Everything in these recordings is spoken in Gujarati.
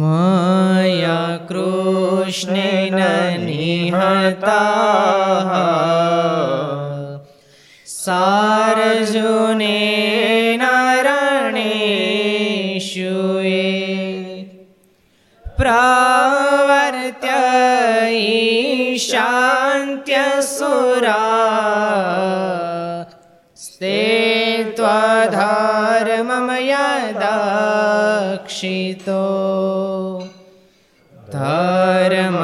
मया कृष्णेन निहता सार्जुने नरणेषुये प्रावर्त्य ईशान्त्यसुरा રક્ષિતો ધર્મદેવતદા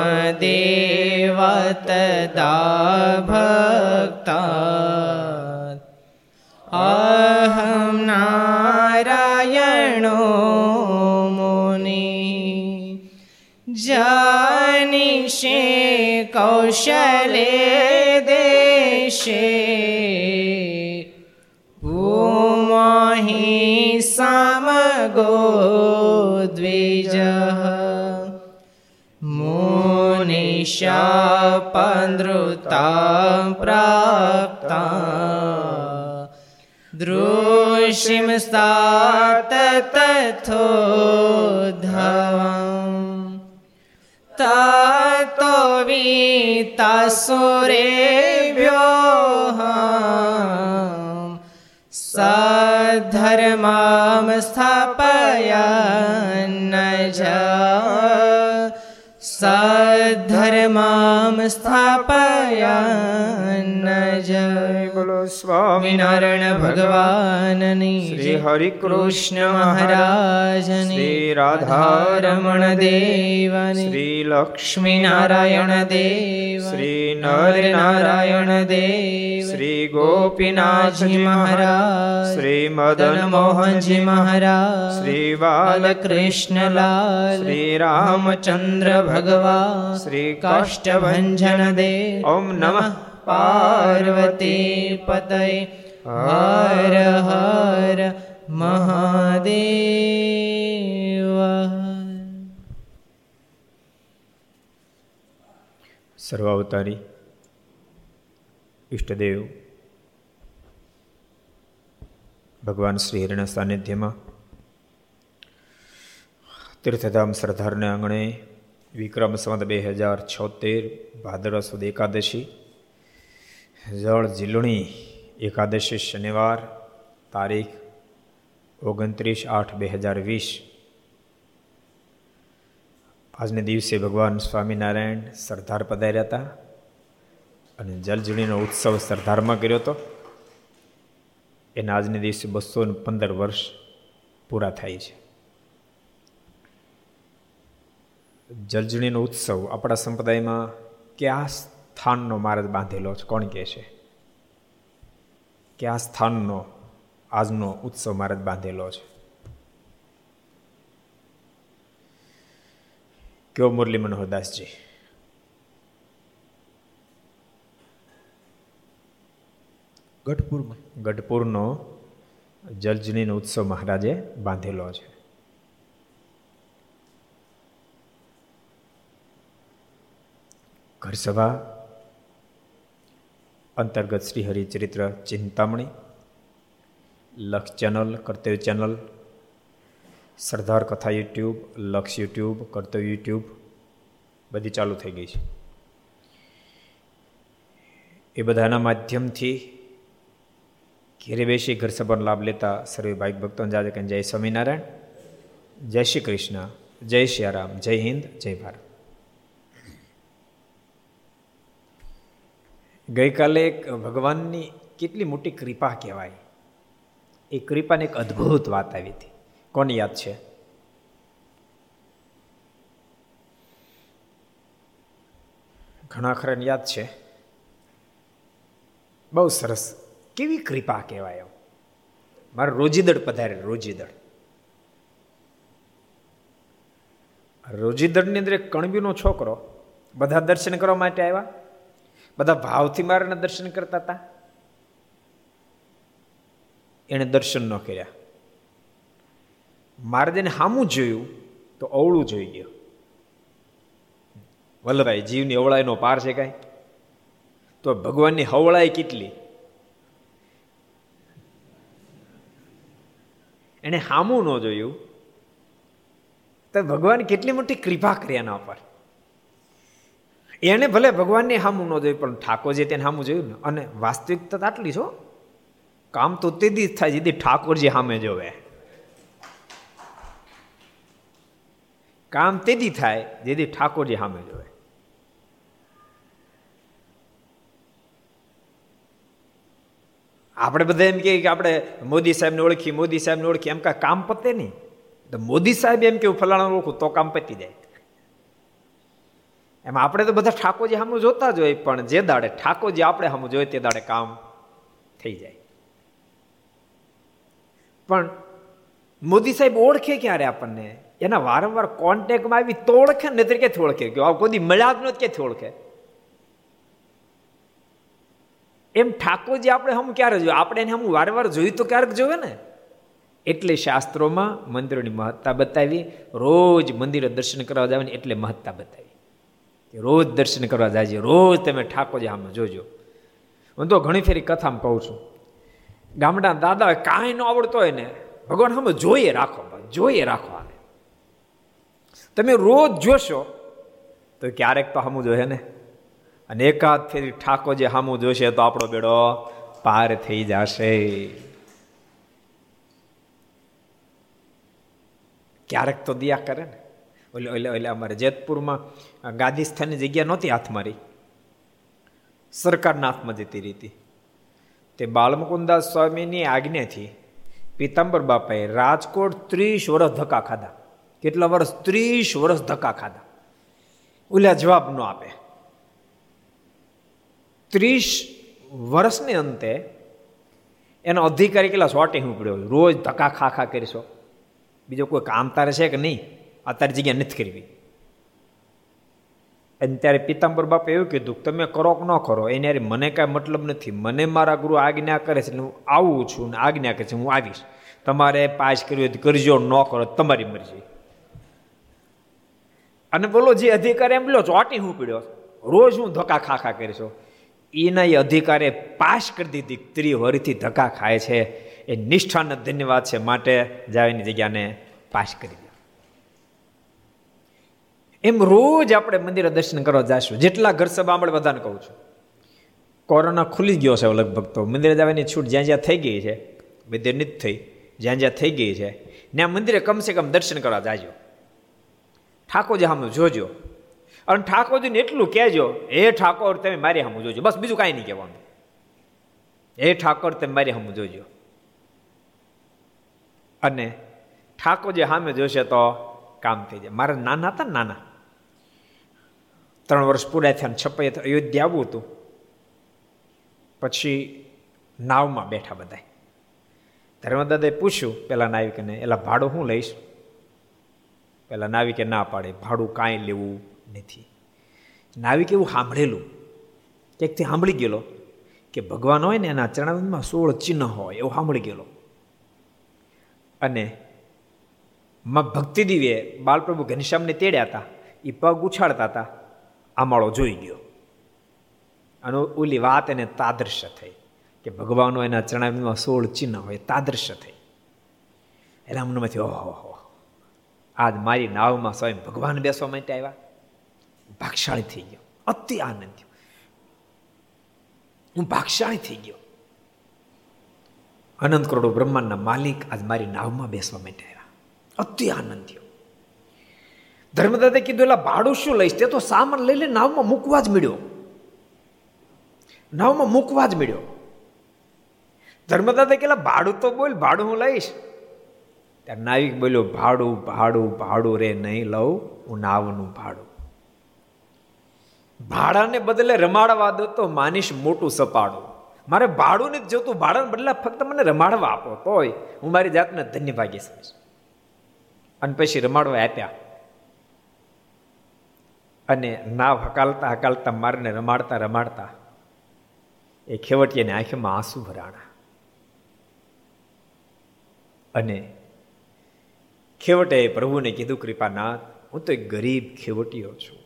ભક્તા અહમ નારાયણો મુનિ જનિષે કૌશલે દેશે ભૂમહી સમગો मुनिशापनृता प्राप्ता दृशिंस्तात तथोद्धवम् ततो वीतासुरेभ्योः सद्धर्मां स्थापयन्न સ્થાપયાન જય બોલો સ્વામિનારાયણ ભગવાનની શ્રી હરિ કૃષ્ણ મહારાજની શ્રી રાધારમણ દેવની શ્રી લક્ષ્મી નારાયણ દેવ શ્રી નરનારાયણ દેવ શ્રી ગોપીનાથજી મહારાજ શ્રી મદન મોહનજી મહારાજ શ્રી બાલ બાલકૃષ્ણલાલ શ્રી રામચંદ્ર ભગવાન શ્રી કાષ્ટભન દેવ ઓમ નમઃ પાર્વતી પતય હર હર મહાદેવ સર્વાવતારી ઈષ્ટદેવ ભગવાન શ્રી હરિના સાનિધ્યમાં તીર્થધામ સરદારને આંગણે વિક્રમ સંવત બે હજાર છોતેર ભાદરવા સુદ એકાદશી જળ જીલણી એકાદશી શનિવાર તારીખ ઓગણત્રીસ આઠ બે હજાર વીસ આજને દિવસે ભગવાન સ્વામિનારાયણ સરદાર પધાર્યા હતા અને જલજીણીનો ઉત્સવ સરદારમાં કર્યો હતો. એના આજને દિવસે બસો પંદર વર્ષ પૂરા થાય છે. જલજીણીનો ઉત્સવ આપણા સંપ્રદાયમાં કયા સ્થાનનો માર્ગ બાંધેલો છે? કોણ કહે છે? કયા સ્થાનનો આજનો ઉત્સવ માર્ગ બાંધેલો છે? કયો મુરલી મનોહરદાસજી? ગઢપુરમાં. ગઢપુરનો જલજનીનો ઉત્સવ મહારાજે બાંધેલો છે. ઘરસભા અંતર્ગત શ્રી હરિચરિત્ર ચિંતામણી લક્ષ ચેનલ, કર્તવ્ય ચેનલ, સરદાર કથા યુટ્યુબ, લક્ષ યુટ્યુબ, કર્તવ્ય યુટ્યુબ બધી ચાલુ થઈ ગઈ છે. એ બધાના માધ્યમથી ઘેરે બેસી ઘર સભાનો લાભ લેતા સર્વે ભાઈ ભક્તો જાજે કે જય સ્વામિનારાયણ, જય શ્રી કૃષ્ણ, જય શ્રી રામ જય હિન્દ, જય ભારત. ગઈકાલે એક ભગવાનની કેટલી મોટી કૃપા કહેવાય. એ કૃપાની એક અદ્ભુત વાત આવી હતી. કોની યાદ છે? ઘણા ખરાને યાદ છે. બહુ સરસ કેવી કૃપા કહેવાય મારે રોજીદળ પધારે રોજીદળ રોજીદળની અંદર એક કણબીનો છોકરો બધા દર્શન કરવા માટે આવ્યા? બધા ભાવથી મારાને દર્શન કરતા હતા? એણે દર્શન ન કર્યા. મારે જેને હામું જોયું, તો અવળું જોઈ ગયું. વલ્લભાઈ જીવની અવળાઈનો પાર છે કાંઈ? તો ભગવાનની હવળાઈ કેટલી? એને સામું ન જોયું. તો ભગવાન કેટલી મોટી કૃપા કરી એના પર. એને ભલે ભગવાનને સામું ન જોયું, પણ ઠાકોરજી તેને સામું જોયું ને, અને વાસ્તવિકતા આટલી છો? કામ તો તે જ થાય જેથી ઠાકોરજી સામે જોવે. કામ તેથી થાય જેથી ઠાકોરજી સામે જોવે. આપણે બધા એમ કે આપણે મોદી સાહેબને ઓળખી મોદી સાહેબને ઓળખી એમ કાંઈ કામ પતે નહીં. તો મોદી સાહેબ એમ કેવું ફલાણા ઓળખું, તો કામ પતી જાય. એમાં આપણે તો બધા ઠાકોરજી સામું જોતા જ હોય, પણ જે દાડે ઠાકોરજી આપણે સામું જોઈએ તે દાડે કામ થઈ જાય. પણ મોદી સાહેબ ઓળખે ક્યારે આપણને? એના વારંવાર કોન્ટેક્ટમાં આવી તો ઓળખે ને તરીકે ઓળખે? કે કોઈ મળ્યા જ નથી ક્યાંથી ઓળખે? એમ ઠાકોરજી આપણે હમ ક્યારે જોયું? આપણે એને હમ વારંવાર જોયું તો ક્યારેક જોવે ને? એટલે શાસ્ત્રોમાં મંદિરોની મહત્તા બતાવી, રોજ મંદિરે દર્શન કરવા જાવ ને એટલે મહત્તા બતાવી. રોજ દર્શન કરવા જાય રોજ તમે ઠાકોરજી આમાં જોજો. હું તો ઘણી ફેરી કથામાં કહું છું. ગામડા દાદા કાંઈ ન આવડતો હોય ને, ભગવાન હમ જોઈએ રાખો જોઈએ રાખો આને. તમે રોજ જોશો, તો ક્યારેક તો હમ જોઈએ ને? અને એકાદ ફેરી ઠાકોરજી હામું જોશે તો આપણો બેડો પાર થઈ જશે. ક્યારેક તો દિયા કરે ને. ઓલે ઓલે ઓલે, અમારે જેતપુરમાં ગાદીસ્થાનની જગ્યા નહોતી હાથ મારી. સરકારના હાથમાં જતી રીતી તે બાળમુકુદાસ સ્વામીની આજ્ઞાથી પીતાંબર બાપાએ રાજકોટ ત્રીસ વર્ષ ધક્કા ખાધા. કેટલા વર્ષ? ત્રીસ વર્ષ ધક્કા ખાધા. ઓલા જવાબ ન આપે. ત્રીસ વર્ષને અંતે એનો અધિકારી કેટલા સોટી હું રોજ ધક્કા ખા ખા કરીશો. બીજો કોઈ કામ તારે છે કે નહીં? અત્યારે જગ્યા નથી કરવી. અને ત્યારે પિતાંબર બાપે એવું કીધું તમે કરો કે ન કરો. એને મને કાંઈ મતલબ નથી. મને મારા ગુરુ આજ્ઞા કરે છે હું આવું છું ને આજ્ઞા કરે છે. હું આવીશ. તમારે પાસ કર્યું હોય કરજો, ન કરો તમારી મરજી. અને બોલો, જે અધિકારી એમ લો ચોટી હું પીડ્યો. રોજ હું ધક્કા ખા ખા કરીશો. એના એ અધિકારે પાસ કરી દીધી. ત્રી વરીથી ધક્કા ખાય છે. એ નિષ્ઠાને ધન્યવાદ છે માટે જાવેની જગ્યાને પાસ કરી દે એમ રોજ આપણે મંદિરે દર્શન કરવા જઈશું જેટલા ઘર સભા આપણે બધાને કહું છું. કોરોના ખુલી ગયો છે લગભગ તો. મંદિરે જવાની છૂટ જ્યાં જ્યાં થઈ ગઈ છે, મંદિર નથી થઈ, જ્યાં જ્યાં થઈ ગઈ છે, ત્યાં મંદિરે કમસે કમ દર્શન કરવા જાજો. ઠાકોરજી સામે જોજો. અને ઠાકોરજીને એટલું કહેજો, હે ઠાકોર, તમે મારી સામું જોજો. બસ બીજું કાંઈ નહીં કહેવાનું. હે ઠાકોર, તમે મારી સામું જોજો. અને ઠાકોરજી સામે જોશે તો કામ થઈ જાય. મારા નાના હતા ને નાના, ત્રણ વર્ષ પૂરા થયા છપાઈ અયોધ્યા આવવું હતું. પછી નાવમાં બેઠા બધા ધર્મદાદાએ પૂછ્યું, પેલા નાવિકને, એલા ભાડું હું લઈશ? પેલા નાવિકે ના પાડે, ભાડું કાંઈ લેવું? નથી. નાવિક એવું સાંભળેલું. ક્યાંકથી સાંભળી ગયેલો? કે ભગવાન હોય ને એના ચરણામાં સોળ ચિહ્ન હોય, એવું સાંભળી ગયેલો. અને માં ભક્તિદીવે બાલપ્રભુ ઘનશ્યામને તેડ્યા હતા. એ પગ ઉછાળતા હતા. આમાળો જોઈ ગયો. અને ઓલી વાત એને તાદૃશ્ય થઈ. કે ભગવાનો એના ચરણામાં સોળ ચિહ્ન હોય તાદૃશ્ય થઈ. એના મનમાંથી ઓહો. આજ મારી નાવમાં સ્વયં ભગવાન બેસવા માટે આવ્યા. ભાગશાળી થઈ ગયો. અતિ આનંદ હું ભાગશાળી થઈ ગયો. અનંત કરોડો બ્રહ્માંડના માલિક આજ મારી નાવમાં બેસવા માટે આવ્યા. અતિ આનંદ ધર્મદાદા કીધું એટલે ભાડું શું લઈશ? તે તો સામાન લઈ લે નાવમાં મૂકવા જ મળ્યો. નાવમાં મૂકવા જ મળ્યો. ધર્મદાદા કેલા ભાડું તો બોલ, ભાડું હું લઈશ. ત્યારે નાવિક બોલ્યો, ભાડું ભાડું ભાડું રે નહીં લઉં, હું નાવનું ભાડું. ભાડાને બદલે રમાડવા દો તો માનીશ મોટું સપાડું. મારે ભાડું નથી જોતું, ભાડાને બદલે ફક્ત મને રમાડવા આપો, તોય હું મારી જાતને ધન્ય ભાગી સમજ. અને પછી રમાડવા આપ્યા. અને નાવ હકાલતા હકાલતા મારને રમાડતા રમાડતા એ ખેવટિયાની આંખમાં આંસુ ભરાણા. અને ખેવટે પ્રભુને કીધું, કૃપાનાથ, હું તો એક ગરીબ ખેવટીયો છું.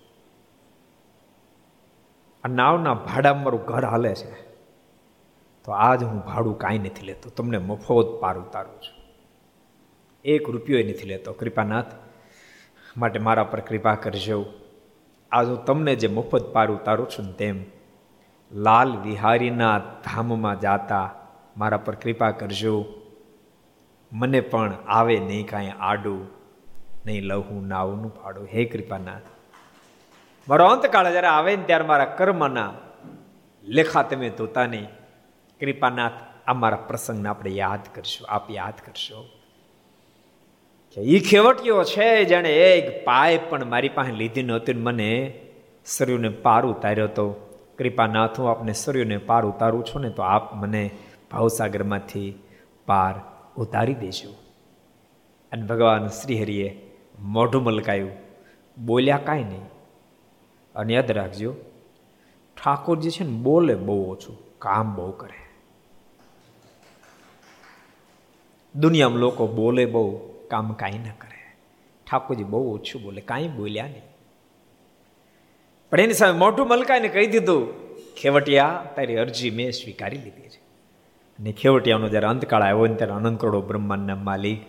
આ નાવના ભાડામાં મારું ઘર હાલે છે. તો આજ હું ભાડું કાંઈ નથી લેતો. તમને મફત પાર ઉતારું છું. એક રૂપિયો નથી લેતો. કૃપાનાથ, માટે મારા પર કૃપા કરજો. આજ હું તમને જે મફત પાર ઉતારું છું તેમ લાલ વિહારીના ધામમાં જાતા મારા પર કૃપા કરજો. મને પણ આવે નહીં કાંઈ આડું. નહીં લહું, નાવનું ભાડું. હે કૃપાનાથ મારો અંતકાળ જ્યારે આવે ને ત્યારે મારા કર્મના લેખા તમે ધોતા નહીં. કૃપાનાથ, આ મારા પ્રસંગને આપણે યાદ કરશું, આપ યાદ કરશો. કે એ ખેવટીઓ છે જેણે એક પાય પણ મારી પાસે લીધી નહોતી મને શરીરને પાર ઉતાર્યો તો. કૃપાનાથ, હું આપને શરીરને પાર ઉતારું છું ને તો આપ મને ભાવસાગરમાંથી પાર ઉતારી દેજો. અને ભગવાન શ્રીહરિએ મોઢું મલકાયું. બોલ્યા કાંઈ નહીં. અને યાદ રાખજો ઠાકોરજી છે ને બોલે બહુ ઓછું, કામ બહુ કરે. દુનિયામાં લોકો બોલે બહુ, કામ કાંઈ ન કરે. ઠાકોરજી બહુ ઓછું બોલે, કાંઈ બોલ્યા નહીં. પણ એની સામે મોઢું મલકાઈને કહી દીધું, ખેવટિયા, તારી અરજી મેં સ્વીકારી લીધી છે. અને ખેવટિયાનો જ્યારે અંતકાળ આવ્યો ને ત્યારે અનંત કરોડો બ્રહ્માંડના માલિક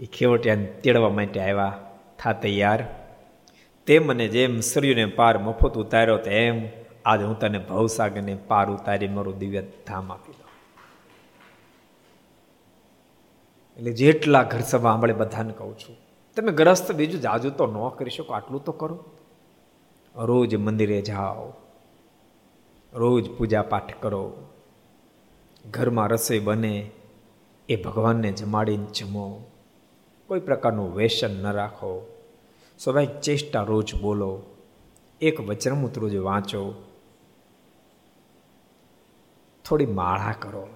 એ ખેવટિયાને તેડવા માટે આવ્યા, થા તૈયાર. તે મને જેમ સૂર્યને પાર મફત ઉતાર્યો, તેમ આજે હું તને ભવસાગરને પાર ઉતારી મારું દિવ્ય ધામ આપી દઉં. એટલે જેટલા ઘર સભા આંબળે બધાને કહું છું, તમે ગ્રસ્ત બીજું જાજુ તો ન કરી શકો, આટલું તો કરો. રોજ મંદિરે જાઓ, રોજ પૂજા પાઠ કરો. ઘરમાં રસોઈ બને, એ ભગવાનને જમાડીને જમો. કોઈ પ્રકારનું વેસન ન રાખો. સ્વાભાવિક ચેષ્ટા રોજ બોલો, એક વચનમૂત રોજ વાંચો, થોડી માળા કરો.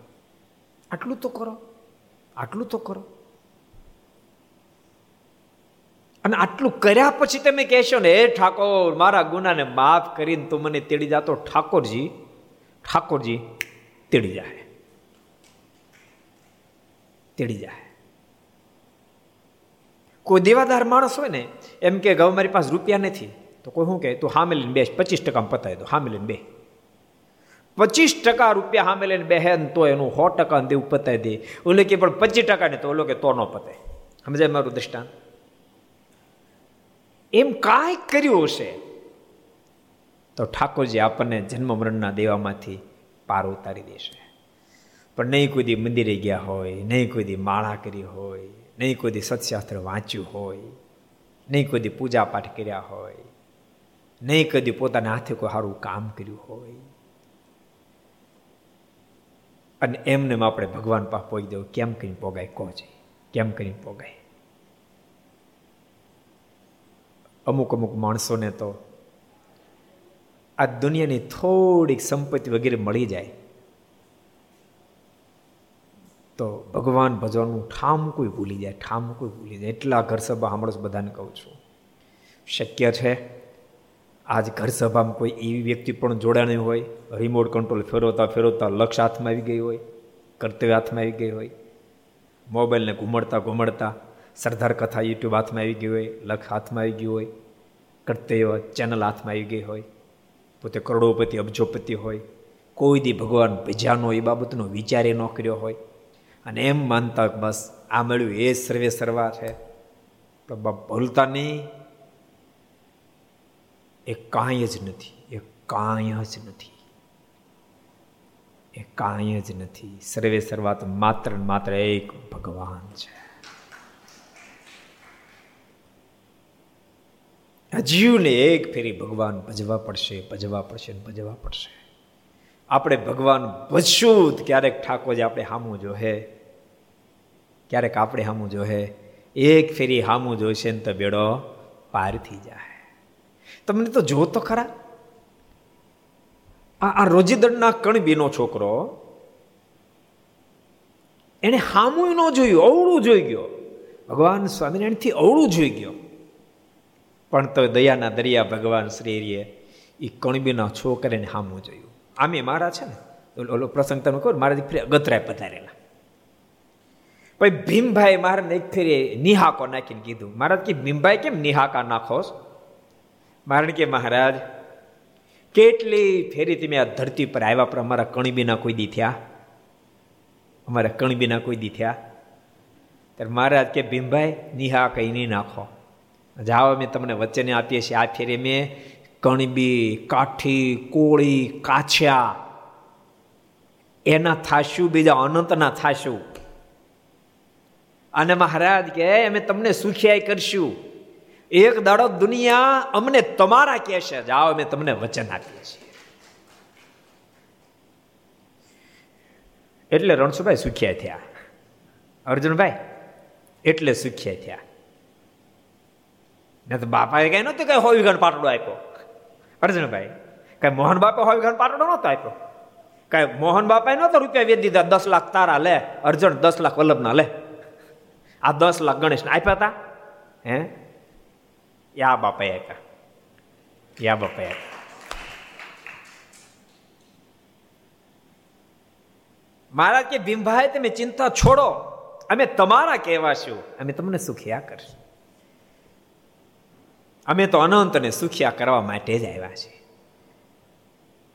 આટલું તો કરો, આટલું તો કરો. અને આટલું કર્યા પછી તમે કહેશો ને, હે ઠાકોર, મારા ગુનાને માફ કરીને તું મને તેડી જાતો ઠાકોરજી ઠાકોરજી તેડી જાય. તેડી જાય. કોઈ દેવાદાર માણસ હોય ને, એમ કે ગૌ મારી પાસે રૂપિયા નથી, તો કોઈ શું કહે, તું હામે લઈને બેસ, પચીસ ટકા પતાવી દો હામે લઈને બે પચીસ ટકા રૂપિયા હામે લઈને બેહે તો એનું સો ટકા દેવું પતાવી દે. ઓલે કે, પણ પચીસ ટકા ને તો ઓલો કે તો ન પતે સમજાય મારું દ્રષ્ટાંત? એમ કાંઈ કર્યું હશે, તો ઠાકોરજી આપણને જન્મ મરણના દેવામાંથી પાર ઉતારી દેશે. પણ નહીં કોઈ દી મંદિરે ગયા હોય, નહીં કોઈ દી માળા કરી હોય નહીં કોઈ દી સત્શાસ્ત્ર વાંચ્યું હોય, નહીં કોઈ પૂજા પાઠ કર્યા હોય, નહીં કદી પોતાના હાથે કોઈ સારું કામ કર્યું હોય. અને એમને આપણે ભગવાન પાસે પહોંચી દેવું કેમ કરીને પોગાય, કહો છે, કેમ કરીને પોગાય. અમુક અમુક માણસોને તો આ દુનિયાની થોડીક સંપત્તિ વગેરે મળી જાય તો ભગવાન ભજવાનું ઠામ કોઈ ભૂલી જાય, ઠામ કોઈ ભૂલી જાય. એટલા ઘર સભા સાંભળો બધાને કહું છું. શક્ય છે, આજ ઘર સભામાં કોઈ એવી વ્યક્તિ પણ જોડાણી હોય રિમોટ કંટ્રોલ ફેરવતા ફેરવતા લક્ષ હાથમાં આવી ગઈ હોય, કર્તવ્ય હાથમાં આવી ગઈ હોય, મોબાઈલને ઘુમડતા ઘુમડતા સરદાર કથા યુટ્યુબ હાથમાં આવી ગઈ હોય લક્ષ હાથમાં આવી ગયું હોય, કર્તવ્ય ચેનલ હાથમાં આવી ગઈ હોય, પોતે કરોડોપતિ, અબજોપતિ હોય, કોઈ દી ભગવાન ભજ્યાનો એ બાબતનો વિચાર ન કર્યો હોય અને એમ માનતા બસ આ મળ્યું, એ સર્વે સર્વા છે. ભૂલતા નહીં. એ કાંઈ જ નથી, એ કાંઈ જ નથી. એ કાંઈ જ નથી. સર્વે સર્વાત માત્ર માત્ર એક ભગવાન છે. જીવને એક ફેરી ભગવાન ભજવા પડશે ભજવા પડશે ભજવા પડશે. આપણે ભગવાન ભજશું ક્યારેક ઠાકોરજી આપણે હામું જોહે. ક્યારેક આપણે હામું જોહે. એક ફેરી હામું જોઈશે ને તો બેડો પાર થઈ જાય તમને તો જો તો ખરા. આ આ રોજીદળના કણબીનો છોકરો એને હામું ન જોયું, અવળું જોઈ ગયો. ભગવાન સ્વામિનારાયણથી અવળું જોઈ ગયો. પણ તો દયાના દરિયા ભગવાન શ્રીએ એ કણબીના છોકરાને હામું જોયું. આમે મારા છે ને? ઓલો પ્રસંગ તમે કહો મારા ફરી અગતરાય પધારેલા. પછી ભીમભાઈ મારાને એક ફેરી નિહાકો નાખીને કીધું. મહારાજ કે, ભીમભાઈ કેમ નિહાકા નાખો મારણ કે, મહારાજ, કેટલી ફેરી તમે આ ધરતી પર આવ્યા પર અમારા કણબીના કોઈ દી થયા? અમારા કણબીના કોઈ દી થયા? ત્યારે મહારાજ કે, ભીમભાઈ નિહા કઈ નહીં નાખો. જાઓ, અમે તમને વચ્ચેને આપીએ છીએ. આ ફેરી મેં કણબી, કાઠી, કોળી, કાછ્યા. એના થાશું, બીજા અનંતના થાશું. અને મહારાજ કે અમે તમને સુખિયાઈ કરશું. એક દાડો દુનિયા અમને તમારા કહેશે. જાઓ, અમે તમને વચન આપીએ છીએ. એટલે રણછોભાઈ સુખ્યા થયા. અર્જુનભાઈ, એટલે સુખ્યા થયા. ને તો બાપાએ કઈ નતું કઈ હોય ગણ પાટડો આપ્યો? અર્જુનભાઈ, કઈ મોહન બાપે હોય ઘર પાટડો નતો આપ્યો? કઈ મોહન બાપાએ નતો રૂપિયા વેચી દીધા? દસ લાખ તારા લે, અર્જુન દસ લાખ વલ્લભના લે. આ દસ લાખ ગણેશને આપ્યા હતા હે? યા બાપાએ આપ્યા. યા બાપાએ આપ્યા. મહારાજ કે ભીમભાઈ, તમે ચિંતા છોડો. અમે તમારા કહેવાશું. અમે તમને સુખિયા કરશું. અમે તો અનંતને સુખિયા કરવા માટે જ આવ્યા છીએ.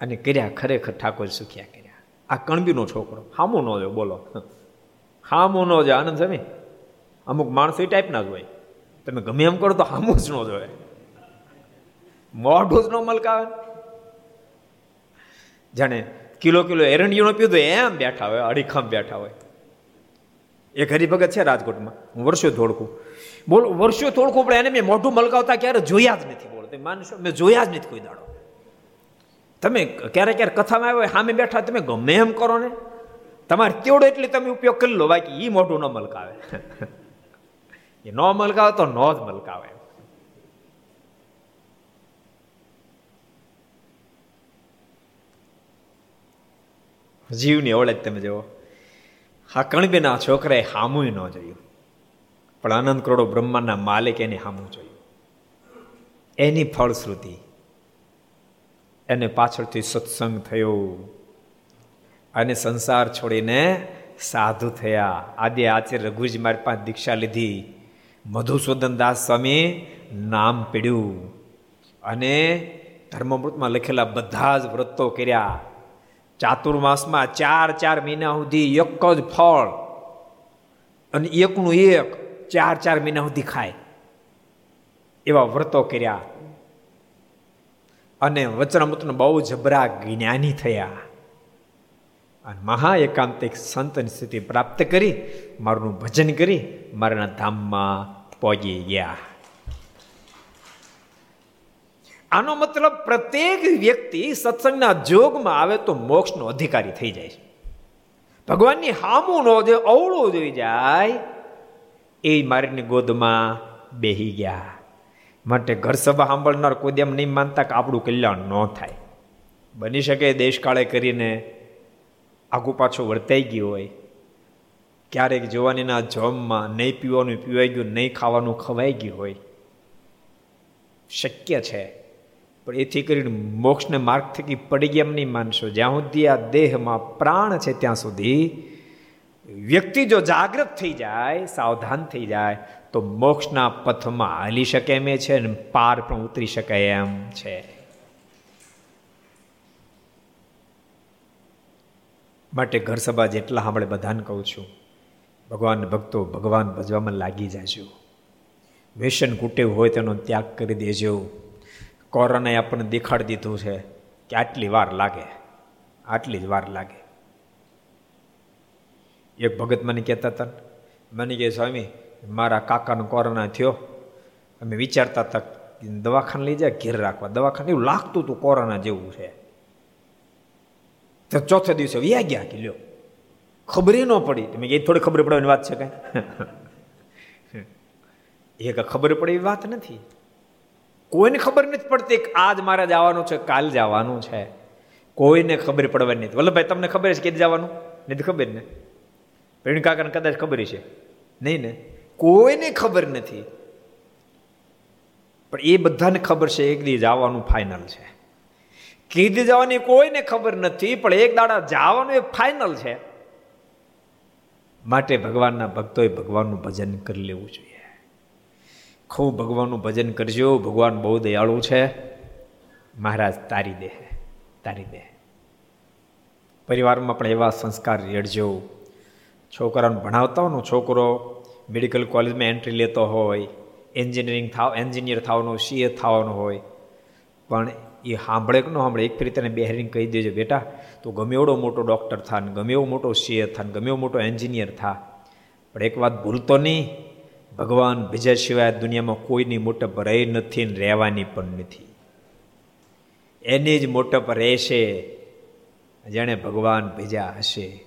અને કર્યા ખરેખર ઠાકોર સુખિયા કર્યા. આ કણબીનો છોકરો, હામો ન જો બોલો. હામો ન જો આનંદ સમી અમુક માણસો એ ટાઈપના જ હોય. તમે ગમે એમ કરો તો હામું જ ન જોવે. મોઢું જ ન મલકાવે. જાણે કિલો કિલો એરંડીનો તો એમ બેઠા હોય, અડીખમ બેઠા હોય. એક હરિભગત છે રાજકોટમાં. હું વર્ષો થોડકું બોલ વર્ષો થોડકું પડે એને મેં મોઢું મલકાવતા ક્યારે જોયા જ નથી, બોલો. તમે માનશો? મેં જોયા જ નથી કોઈ દાડો. તમે ક્યારે ક્યારે કથામાં આવ્યો સામે બેઠા તમે ગમે એમ કરો ને. તમારે તેવડો એટલે તમે ઉપયોગ કરી લો, બાકી એ મોઢું ન મલકાવે. એ ન મલકાવે તો ન જ મલકાવે. જીવની ઓળખ તમે જુઓ. હા, કણબેના છોકરાએ હામું ન જોયું. પણ અનંત કરોડો બ્રહ્માંડના માલિક એને હામું જોયું એની ફળશ્રુતિ. એને પાછળથી સત્સંગ થયો. અને સંસાર છોડીને સાધુ થયા. આદિ આચાર્ય રઘુજી મારી પાસે દીક્ષા લીધી. મધુસૂદન દાસ સ્વામી નામ પીડ્યું. અને ધર્મમૃતમાં લખેલા બધા જ વ્રતો કર્યા. ચાતુર્માસમાં ચાર ચાર મહિના સુધી એક જ ફળ. અને એકનું એક ચાર ચાર મહિના સુધી ખાય. એવા વ્રતો કર્યા. અને વચનામૃતનો બહુ જબરા જ્ઞાની થયા. અને મહા એકાંતિક સંતની સ્થિતિ પ્રાપ્ત કરી, મારું ભજન કરી, મારાના ધામમાં પહોંચી ગયા. આનો મતલબ પ્રત્યેક વ્યક્તિ સત્સંગના જોગમાં આવે તો મોક્ષનો અધિકારી થઈ જાય છે. ભગવાનની હામું નો જે અવળું જોઈ જાય એ મારીની ગોદમાં બેહી ગયા. માટે ઘર સભા સાંભળનાર કોઈ એમ નહીં માનતા કે આપણું કલ્યાણ ન થાય. બની શકે દેશકાળે કરીને આગુ પાછું વર્તાઈ ગયું હોય. ક્યારેક જોવાનીના જમમાં નહીં પીવાનું પીવાઈ ગયું, નહીં ખાવાનું ખવાઈ ગયું હોય. શક્ય છે. પણ એથી કરીને મોક્ષને માર્ગ થકી પડી ગયા એમ નહીં માનશો. જ્યાં સુધી આ દેહમાં પ્રાણ છે, ત્યાં સુધી વ્યક્તિ જો જાગૃત થઈ જાય, સાવધાન થઈ જાય, તો મોક્ષના પથમાં હાલી શકે એમ છે અને પાર પણ ઉતરી શકાય એમ છે. માટે ઘર સભા જેટલા સાંભળે બધાને કહું છું, ભગવાન ભક્તો, ભગવાન ભજવામાં લાગી જાજો. વ્યસન કુટેવ હોય તેનો ત્યાગ કરી દેજો. કોરોનાએ આપણને દેખાડી દીધું છે કે આટલી વાર લાગે, આટલી જ વાર લાગે. એક ભગત મને કહેતા હતા, મને કહે, સ્વામી, મારા કાકાનો કોરોના થયો. અમે વિચારતા હતા દવાખાને લઈ જાય, ઘેર રાખવા. દવાખાને એવું લાગતું હતું કોરોના જેવું છે. તો ચોથે દિવસે વ્યા ગયા કે, લ્યો, ખબરે ન પડી. તમે એ થોડી ખબર પડવાની વાત છે કઈ. એક ખબર પડે એવી વાત નથી. કોઈને ખબર નથી પડતી કે આજ મારે જવાનું છે, કાલ જવાનું છે. કોઈને ખબર પડવાની નથી. વલ્લભભાઈ, તમને ખબર છે કે જવાનું? નથી ખબર ને? પ્રેણ કાકાને કદાચ ખબર છે નહીં ને? કોઈને ખબર નથી. પણ એ બધાને ખબર છે એક દી જવાનું ફાઇનલ છે. કીધી જવાની કોઈને ખબર નથી, પણ એક દાડા જવાનું એ ફાઇનલ છે. માટે ભગવાનના ભક્તોએ ભગવાનનું ભજન કરી લેવું જોઈએ. ખૂબ ભગવાનનું ભજન કરજો, ભગવાન બહુ દયાળુ છે. મહારાજ, તારી દે તારી દે પરિવારમાં પણ એવા સંસ્કાર રેડજો. છોકરાને ભણાવતા હોય છોકરો મેડિકલ કોલેજમાં એન્ટ્રી લેતો હોય એન્જિનિયરિંગ થાવ એન્જિનિયર થવાનું સીએ થવાનું હોય, પણ એ સાંભળે કે ન સાંભળે, એક ફરી તને બેહરીને કહી દેજો, બેટા, તું ગમે એવડો મોટો ડૉક્ટર થા ને ગમે એવો મોટો સીએ થા ને ગમે એવો મોટો એન્જિનિયર થા, પણ એક વાત ભૂલતો નહીં, ભગવાન બીજા સિવાય દુનિયામાં કોઈની મોટપ રહી નથી ને રહેવાની પણ નથી. એની જ મોટપ રહેશે, જેણે ભગવાન બીજા હશે.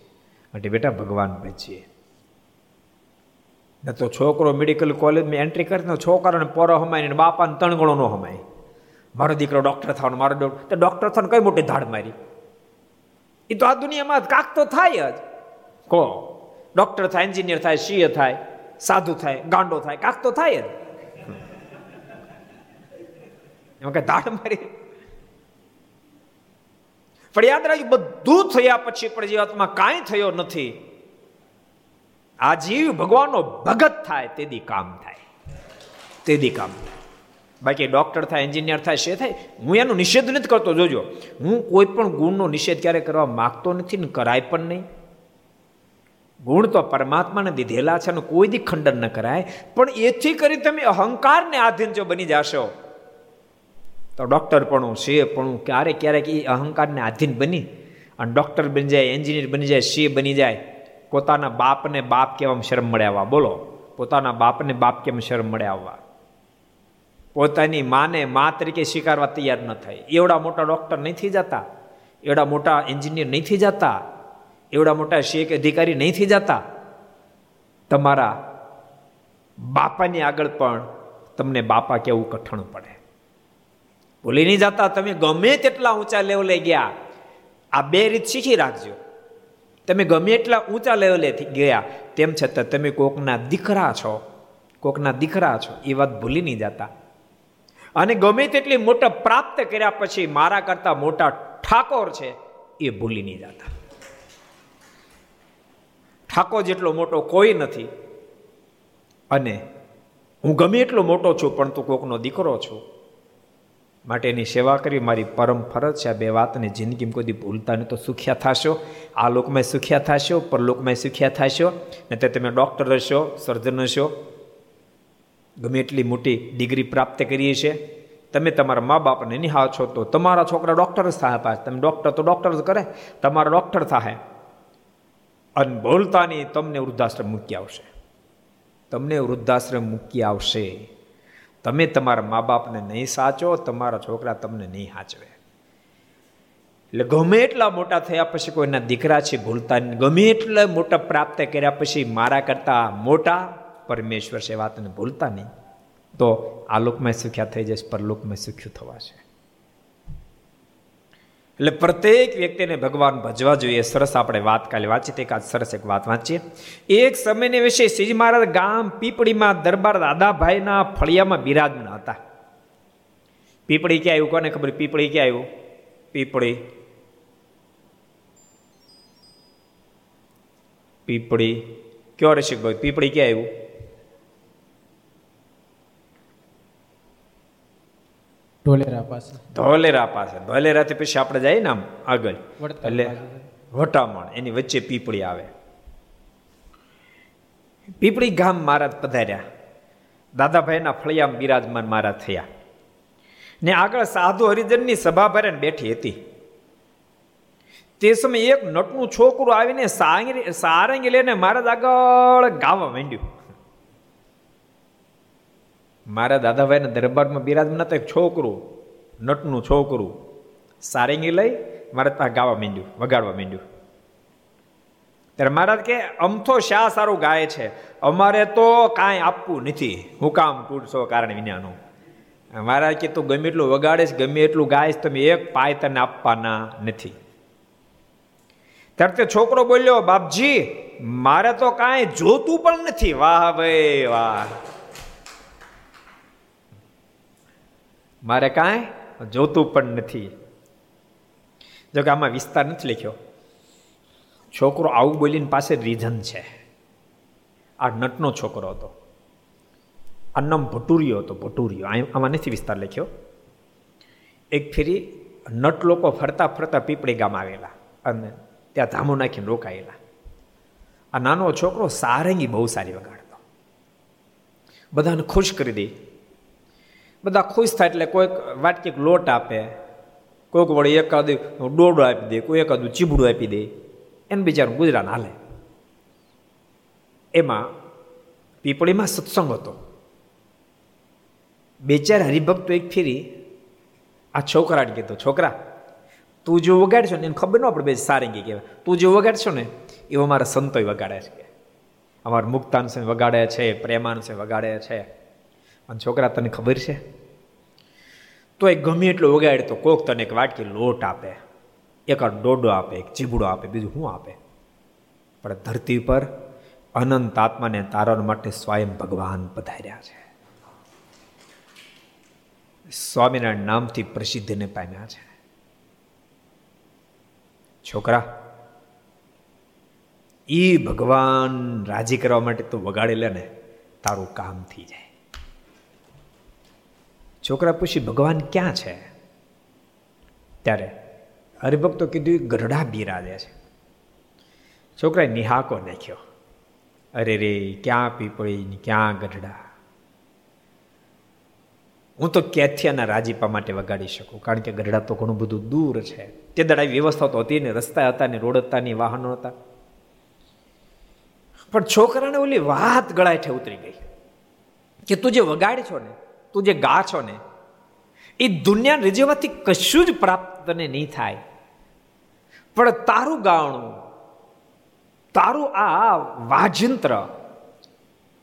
માટે બેટા ભગવાન ભેજીએ ન તો છોકરો મેડિકલ કોલેજમાં એન્ટ્રી કરીને છોકરાને પોરો હમાય ને બાપાને ત્રણ ગણો ન હમાય. મારો દીકરો ડૉક્ટર થવાનો મારો તો ડૉક્ટર થવાનું કઈ મોટી ધાડ મારી? એ તો આ દુનિયામાં કાક તો થાય જ. કહો ડૉક્ટર થાય એન્જિનિયર થાય સીએ થાય, સાધુ થાય, ગાંડો થાય, કાક તો થાય જ. એમાં કઈ ધાડ મારી? પણ યાદ રાખ્યું બધું થયા પછી પણ જીવાતમાં કાંઈ થયો નથી. આ જીવ ભગવાનનો ભગત થાય તેદી કામ થાય. તેદી કામ થાય. બાકી ડૉક્ટર થાય, એન્જિનિયર થાય છે થાય, હું એનો નિષેધ નથી કરતો, જોજો. હું કોઈ પણ ગુણનો નિષેધ ક્યારે કરવા માગતો નથી ને કરાય પણ નહીં. ગુણ તો પરમાત્માને દીધેલા છે અને કોઈ દી ખંડન ન કરાય. પણ એથી કરી તમે અહંકારને આધીન જો બની જશો. તો ડૉક્ટર પણ છે, પણ ક્યારેક ક્યારેક એ અહંકારને આધીન બની અને ડૉક્ટર બની જાય એન્જિનિયર બની જાય સી બની જાય. પોતાના બાપને બાપ કેવામાં શરમ મળે આવવા. બોલો, પોતાના બાપને બાપ કેમ શરમ મળે આવવા? પોતાની માને મા તરીકે સ્વીકારવા તૈયાર ન થાય. એવડા મોટા ડૉક્ટર નહીંથી જતા. એવડા મોટા એન્જિનિયર નહીંથી જતા. એવડા મોટા શેખ અધિકારી નહીં થઈ જતા. તમારા બાપાની આગળ પણ તમને બાપા કેવું કઠણ પડે. ભૂલી નહીં જતા તમે ગમે તેટલા ઊંચા લેવલે ગયા, આ બે રીત શીખી રાખજો. તમે ગમે એટલા ઊંચા લેવલેથી ગયા, તેમ છતાં તમે કોકના દીકરા છો, કોકના દીકરા છો, એ વાત ભૂલી નહીં જતા. અને ગમે તેટલી મોટા પ્રાપ્ત કર્યા પછી મારા કરતા મોટા ઠાકોર છે, એ ભૂલી નહીં જતા. ઠાકોર જેટલો મોટો કોઈ નથી. અને હું ગમે એટલો મોટો છું, પણ તું કોકનો દીકરો છું. માટે એની સેવા કરી મારી પરમ ફરજ છે આ બે વાતને જિંદગીમાં કોઈ ભૂલતા નહીં તો સુખ્યા થશો. આ લોકમાં સુખ્યા થશો, પરલોકમાં સુખ્યા થશો. ને તે તમે ડૉક્ટર હશો, સર્જન હશો. ગમે એટલી મોટી ડિગ્રી પ્રાપ્ત કરીએ છીએ. તમે તમારા મા બાપને નિહાળ છો તો તમારા છોકરા ડૉક્ટર જ થાય પાછ. તમે ડૉક્ટર તો ડૉક્ટર જ કરે. તમારા ડૉક્ટર થાય અને બોલતાની તમને વૃદ્ધાશ્રમ મૂકી આવશે. તમને વૃદ્ધાશ્રમ મૂકી આવશે. તમે તમારા મા બાપને નહીં સાચો, તમારા છોકરા તમને નહીં સાચવે. એટલે ગમે એટલા મોટા થયા પછી કોઈના દીકરા છે, ભૂલતા ગમે એટલા મોટા પ્રાપ્ત કર્યા પછી મારા કરતા મોટા પરમેશ્વર છે વાતને ભૂલતા નહીં. તો આ લોકમાં સુખ્યા થઈ જશે? પરલોકમાં સુખ્યું થવાશે એટલે પ્રત્યેક વ્યક્તિને ભગવાન ભજવા જોઈએ. સરસ આપણે વાત કાલે વાંચી તે આજ સરસ એક વાત વાંચીએ. એક સમયને વિશે શ્રીજી મહારાજ ગામ પીપળીમાં દરબાર દાદાભાઈના ફળિયામાં બિરાજમાન હતા. પીપળી ક્યાં આવ્યું? કોને ખબર? પીપળી ક્યાં આવ્યું? પીપળી. પીપળી. કયો રસિકભાઈ પીપળી ક્યાં આવ્યું? ઢોલેરા પાસે. ધોલેરા પાસે. ધોલેરાથી પછી આપણે જઈએ ને આમ આગળ. એટલે વટામણ એની વચ્ચે પીપળી આવે. પીપળી ગામ મહારાજ પધાર્યા. દાદાભાઈના ફળિયામ બિરાજમાન મહારાજ થયા. ને આગળ સાધુ હરિજનની સભા ભરે બેઠી હતી. તે સમયે એક નટનું છોકરું આવીને સારંગી લઈને મહારાજ આગળ ગાવા માંડ્યું. મારા દાદાભાઈના દરબારમાં બિરાજમાન હતા એક છોકરું, નટનું છોકરું, સારંગી લઈ મારા ત્યાં ગાવા માંડ્યું, વગાડવા માંડ્યું. ત્યારે મહારાજ કે અમથો શા સારું ગાય છે? અમારે તો કાંઈ આપવું નથી. હું કામ તૂટશો કારણ વિનાનું. મહારાજ કે, તું ગમે એટલું વગાડીશ, ગમે એટલું ગાઈશ, તમે એક પાય તને આપવાના નથી. ત્યારે તે છોકરો બોલ્યો, બાપજી, મારે તો કાંઈ જોતું પણ નથી. વાહ ભાઈ, વાહ. મારે કાંઈ જોતું પણ નથી. જો કે આમાં વિસ્તાર નથી લખ્યો. છોકરો આવું બોલીને પાસે રીઝન છે. આ નટનો છોકરો હતો. અન્નમ ભટુરિયો હતો, ભટુરિયો. આમાં નથી વિસ્તાર લખ્યો. એક ફેરી નટ લોકો ફરતા ફરતા પીપળી ગામ આવેલા અને ત્યાં ધામો નાખીને રોકાયેલા. આ નાનો છોકરો સારંગી બહુ સારી વગાડતો. બધાને ખુશ કરી દે. બધા ખુશ થાય એટલે કોઈક વાટકીક લોટ આપે. કોઈક વળી એકાદ ડોડો આપી દે, કોઈ એકાદું ચીબડું આપી દે. એને બિચારું ગુજરાન હાલે. એમાં પીપળીમાં સત્સંગ હતો. બે ચાર હરિભક્તો એક ફેરી આ છોકરાને કીધો છોકરા, તું જો વગાડશો ને એને ખબર ન પડે બે સારંગી કહેવાય. તું જો વગાડશો ને, એવો અમારા સંતોય વગાડે છે. અમારા મુક્તાન છે વગાડે છે, પ્રેમાન છે વગાડે છે. અને છોકરા તને ખબર છે? તો એ ગમે એટલું વગાડે તો કોક તને એક વાટકી લોટ આપે, એક ડોડો આપે, એક ચીબડો આપે, બીજું શું આપે? પણ ધરતી પર અનંત આત્માને તારણ માટે સ્વયં ભગવાન પધાર્યા છે. સ્વામિનારાયણ નામથી પ્રસિદ્ધિને પામ્યા છે. છોકરા એ ભગવાન રાજી કરવા માટે તું વગાડી લે ને, તારું કામ થઈ જાય. છોકરા પૂછ્યું ભગવાન ક્યાં છે? ત્યારે હરિભક્તો કીધું ગઢડા બિરાજે છે. છોકરાએ નિહાકો નાખ્યો. અરે રે, ક્યાં પીપળી ક્યાં ગઢડા? હું તો કેથિયાના રાજીપા માટે વગાડી શકું, કારણ કે ગઢડા તો ઘણું બધું દૂર છે. તે દડાઈ વ્યવસ્થા તો હતી ને, રસ્તા હતા ને, રોડ હતા ને, વાહનો હતા. પણ છોકરાને ઓલી વાત ગળાઠે ઉતરી ગઈ કે, તું જે વગાડ છો ને તું જે ગા છો ને, એ દુનિયા રજવાથી કશું જ પ્રાપ્ત તને નહીં થાય. પણ તારું ગાવણું તારું આ વાજંત્ર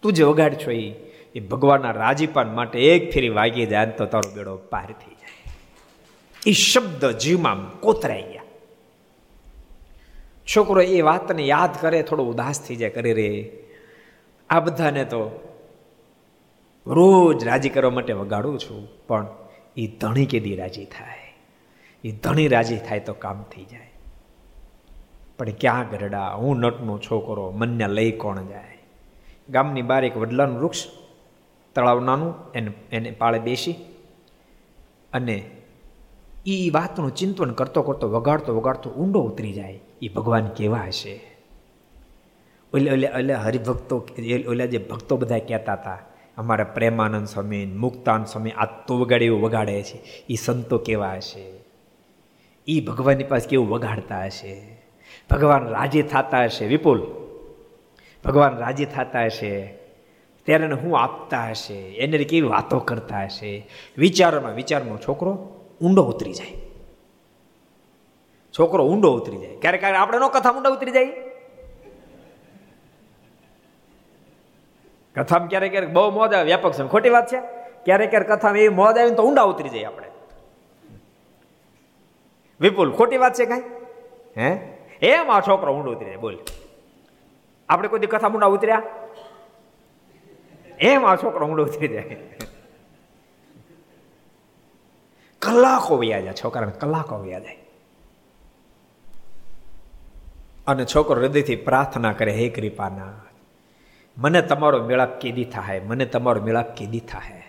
તું જે વગાડ છો એ એ ભગવાનના રાજીપાન માટે એક ફેરી વાગી જાય તો તારો બેડો પાર થઈ જાય. એ શબ્દ જીવમાં કોતરાઈ ગયા. છોકરો એ વાતને યાદ કરે, થોડો ઉદાસ થઈ જાય કરે રે, આ બધાને તો રોજ રાજી કરવા માટે વગાડું છું, પણ એ ધણી કેદી રાજી થાય. એ ધણી રાજી થાય તો કામ થઈ જાય. પણ ક્યાં ગરડા, હું નટનો છોકરો, મનને લઈ કોણ જાય? ગામની બહાર એક વડલાનું વૃક્ષ, તળાવ નાનું, એને એને પાળે બેસી અને એ વાતનું ચિંતન કરતો કરતો, વગાડતો વગાડતો ઊંડો ઉતરી જાય. એ ભગવાન કેવા હશે? ઓલે ઓલે ઓલે હરિભક્તો ઓલા જે ભક્તો બધા કહેતા હતા અમારા પ્રેમાનંદ સ્વામી, મુક્તાન સ્વામી આ તો વગાડે એવું વગાડે છે. એ સંતો કેવા હશે? એ ભગવાનની પાસે કેવું વગાડતા હશે? ભગવાન રાજી થતા હશે? વિપુલ, ભગવાન રાજી થતા હશે? ત્યારે હું આપતા હશે? એને કેવી વાતો કરતા હશે? વિચારોમાં, વિચારમાં છોકરો ઊંડો ઉતરી જાય. છોકરો ઊંડો ઉતરી જાય. ક્યારેક ક્યારેક આપણે નો કથા ઊંડો ઉતરી જાય. કથામાં ક્યારેક ક્યારેક બહુ મોજ આવે, વ્યાપક છે. ખોટી વાત છે? ક્યારેક ક્યારેક કથામાં એવી મોજ આવે તો ઊંડા ઉતરી જાય આપણે. વિપુલ, ખોટી વાત છે કાંઈ? હે? એમ આ છોકરો ઊંડો ઉતરી જાય, બોલ. આપણે કોઈ કથા ઊંડા ઉતર્યા? એમ આ છોકરો ઊંડો ઉતરી જાય. કલાકો વ્યા જાય છોકરાને, કલાકો વ્યા જાય. અને છોકરો હૃદયથી પ્રાર્થના કરે, હે કૃપાના મને તમારો મેળાપ કેદી થાય મને તમારો મેળાપ કેદી થાય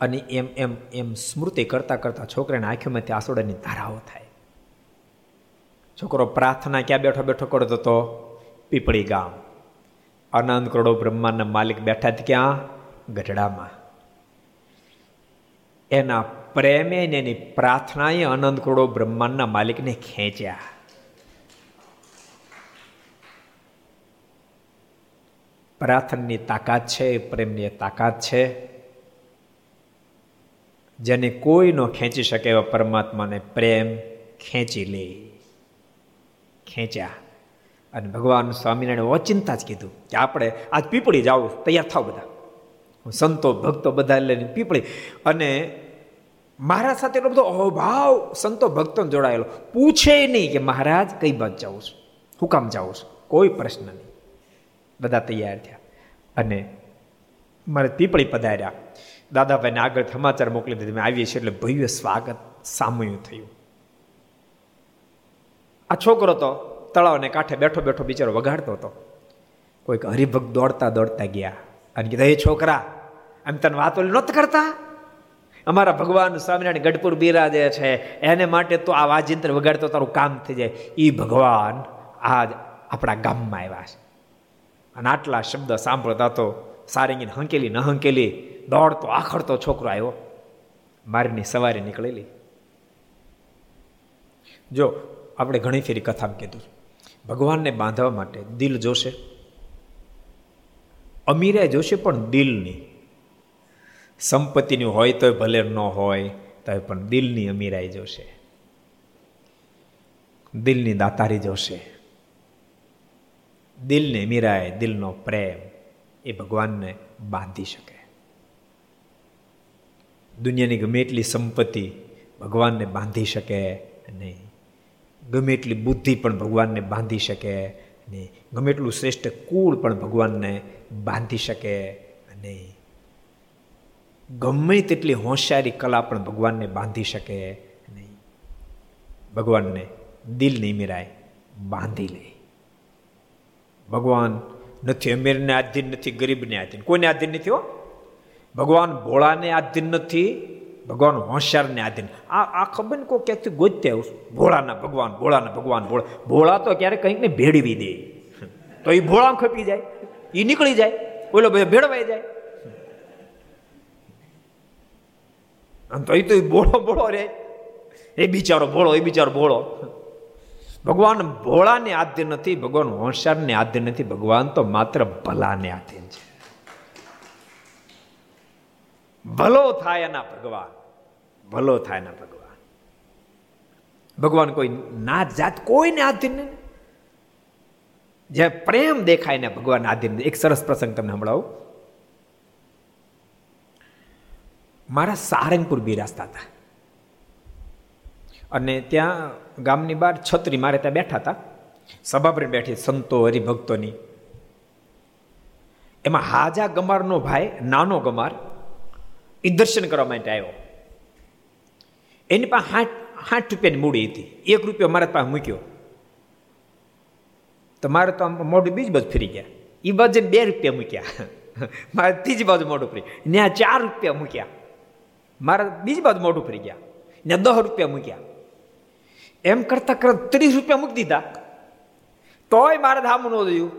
અને એમ એમ એમ સ્મૃતિ કરતા કરતા છોકરાને આંખોમાંથી આસોડાની ધારાઓ થાય. છોકરો પ્રાર્થના ક્યાં બેઠો બેઠો કરતો તો પીપળી ગામ. અનંત કરોડો બ્રહ્માંડના માલિક બેઠા ક્યાં? ગઢડામાં. એના પ્રેમે ને એની પ્રાર્થનાએ અનંત કરોડો બ્રહ્માંડના માલિકને ખેંચ્યા. પ્રાર્થનાની તાકાત છે, પ્રેમની તાકાત છે. જેને કોઈ ન ખેંચી શકે એવા પરમાત્માને પ્રેમ ખેંચી લે. ખેંચ્યા. અને ભગવાન સ્વામિનારાયણ ઓચિંતા જ કીધું કે આપણે આજ પીપળી જાવ તૈયાર થાવ બધા. સંતો, ભક્તો બધા લઈને પીપળી. અને મહારાજ સાથે એટલો બધો અભાવ સંતો ભક્તો જોડાયેલો. પૂછે નહીં કે મહારાજ, કઈ બાદ જાઉં છું? હું કામ જાઉં છું? કોઈ પ્રશ્ન નહીં. બધા તૈયાર થયા. અને મારે પીપળી પધાર્યા. દાદાભાઈને આગળ સમાચાર મોકલી દીધા. મેં આવીએ છીએ એટલે ભવ્ય સ્વાગત સામયું થયું. આ છોકરો તો તળાવને કાંઠે બેઠો બેઠો બિચારો વગાડતો હતો. કોઈક હરિભક્ત દોડતા દોડતા ગયા. અને કીધા એ છોકરા એમ તને વાતો નત કરતા? અમારા ભગવાન સ્વામિનારાયણ ગઢપુર બિરાજે છે. એને માટે તો આ વાજિંત્ર વગાડતો, તારું કામ થઈ જાય. એ ભગવાન આજ આપણા ગામમાં આવ્યા છે. અને આટલા શબ્દ સાંભળતા તો સારંગીને હંકેલી ન હંકેલી દોડતો આખડતો છોકરો આવ્યો. મારીની સવારે નીકળેલી. જો, આપણે ઘણી ફેરી કથામાં કીધું. ભગવાનને બાંધવા માટે દિલ જોશે. અમીરાય જોશે પણ દિલની. સંપત્તિની હોય તોય ભલે ન હોય તો પણ દિલની અમીરાઈ જોશે. દિલની દાતારી જોશે. દિલને મીરાય દિલનો પ્રેમ એ ભગવાનને બાંધી શકે. દુનિયાની ગમે એટલી સંપત્તિ ભગવાનને બાંધી શકે નહીં. ગમે એટલી બુદ્ધિ પણ ભગવાનને બાંધી શકે નહીં. ગમે એટલું શ્રેષ્ઠ કુળ પણ ભગવાનને બાંધી શકે નહીં. ગમે તેટલી હોશિયારી કલા પણ ભગવાનને બાંધી શકે નહીં. ભગવાનને દિલ મીરાય બાંધી લે. ભગવાન નથી, અમીરને આધીન નથી, ગરીબને આધીન કોઈને આધીન નથી હો? ભગવાન ભોળાને આધીન નથી, ભગવાન હોશિયારને આધીન આ આ ખબર ને કોઈ ક્યાંકથી ગોતતે ભોળાના ભગવાન ભોળાના ભગવાન, ભોળા. ભોળા તો ક્યારેક કંઈક ને ભેળવી દે. તો એ ભોળા ખપી જાય. એ નીકળી જાય. ઓલો ભેળવાઈ જાય. આમ તો એ તો ભોળો ભોળો રે એ બિચારો ભોળો, એ બિચારો ભોળો. ભગવાન ભોળાને આદ્ય નથી, ભગવાન હોશિયારને આદ્ય નથી, ભગવાન તો માત્ર ભલાને આધીન છે. ભલો થાય એના ભગવાન, ભલો થાય એના ભગવાન. ભગવાન કોઈ નાત જાત કોઈને આધીન જે પ્રેમ દેખાય ને ભગવાન આધીન એક સરસ પ્રસંગ તમને સંભળાવું. મારા સારંગપુર બિરાજતા હતા. અને ત્યાં ગામની બહાર છત્રી મારે ત્યાં બેઠા હતા. સભા પર બેઠી સંતો, હરિભક્તોની. એમાં હાજા ગમારનો ભાઈ, નાનો ગમાર એ દર્શન કરવા માટે આવ્યો. એની પાસે હાથ સાઠ રૂપિયાની મૂડી હતી. એક રૂપિયો મારા પાસે મૂક્યો. તો મારે તો મોઢું બીજ બાજુ ફરી ગયા. એ બાજુ બે રૂપિયા મૂક્યા. મારે ત્રીજી બાજુ મોઢું ફરી. ત્યાં ચાર રૂપિયા મૂક્યા. મારા બીજી બાજુ મોઢું ફરી ગયા. ને દસ રૂપિયા મૂક્યા. એમ કરતા કરતા ત્રીસ રૂપિયા મૂકી દીધા. તોય મારે ધામું ન જોયું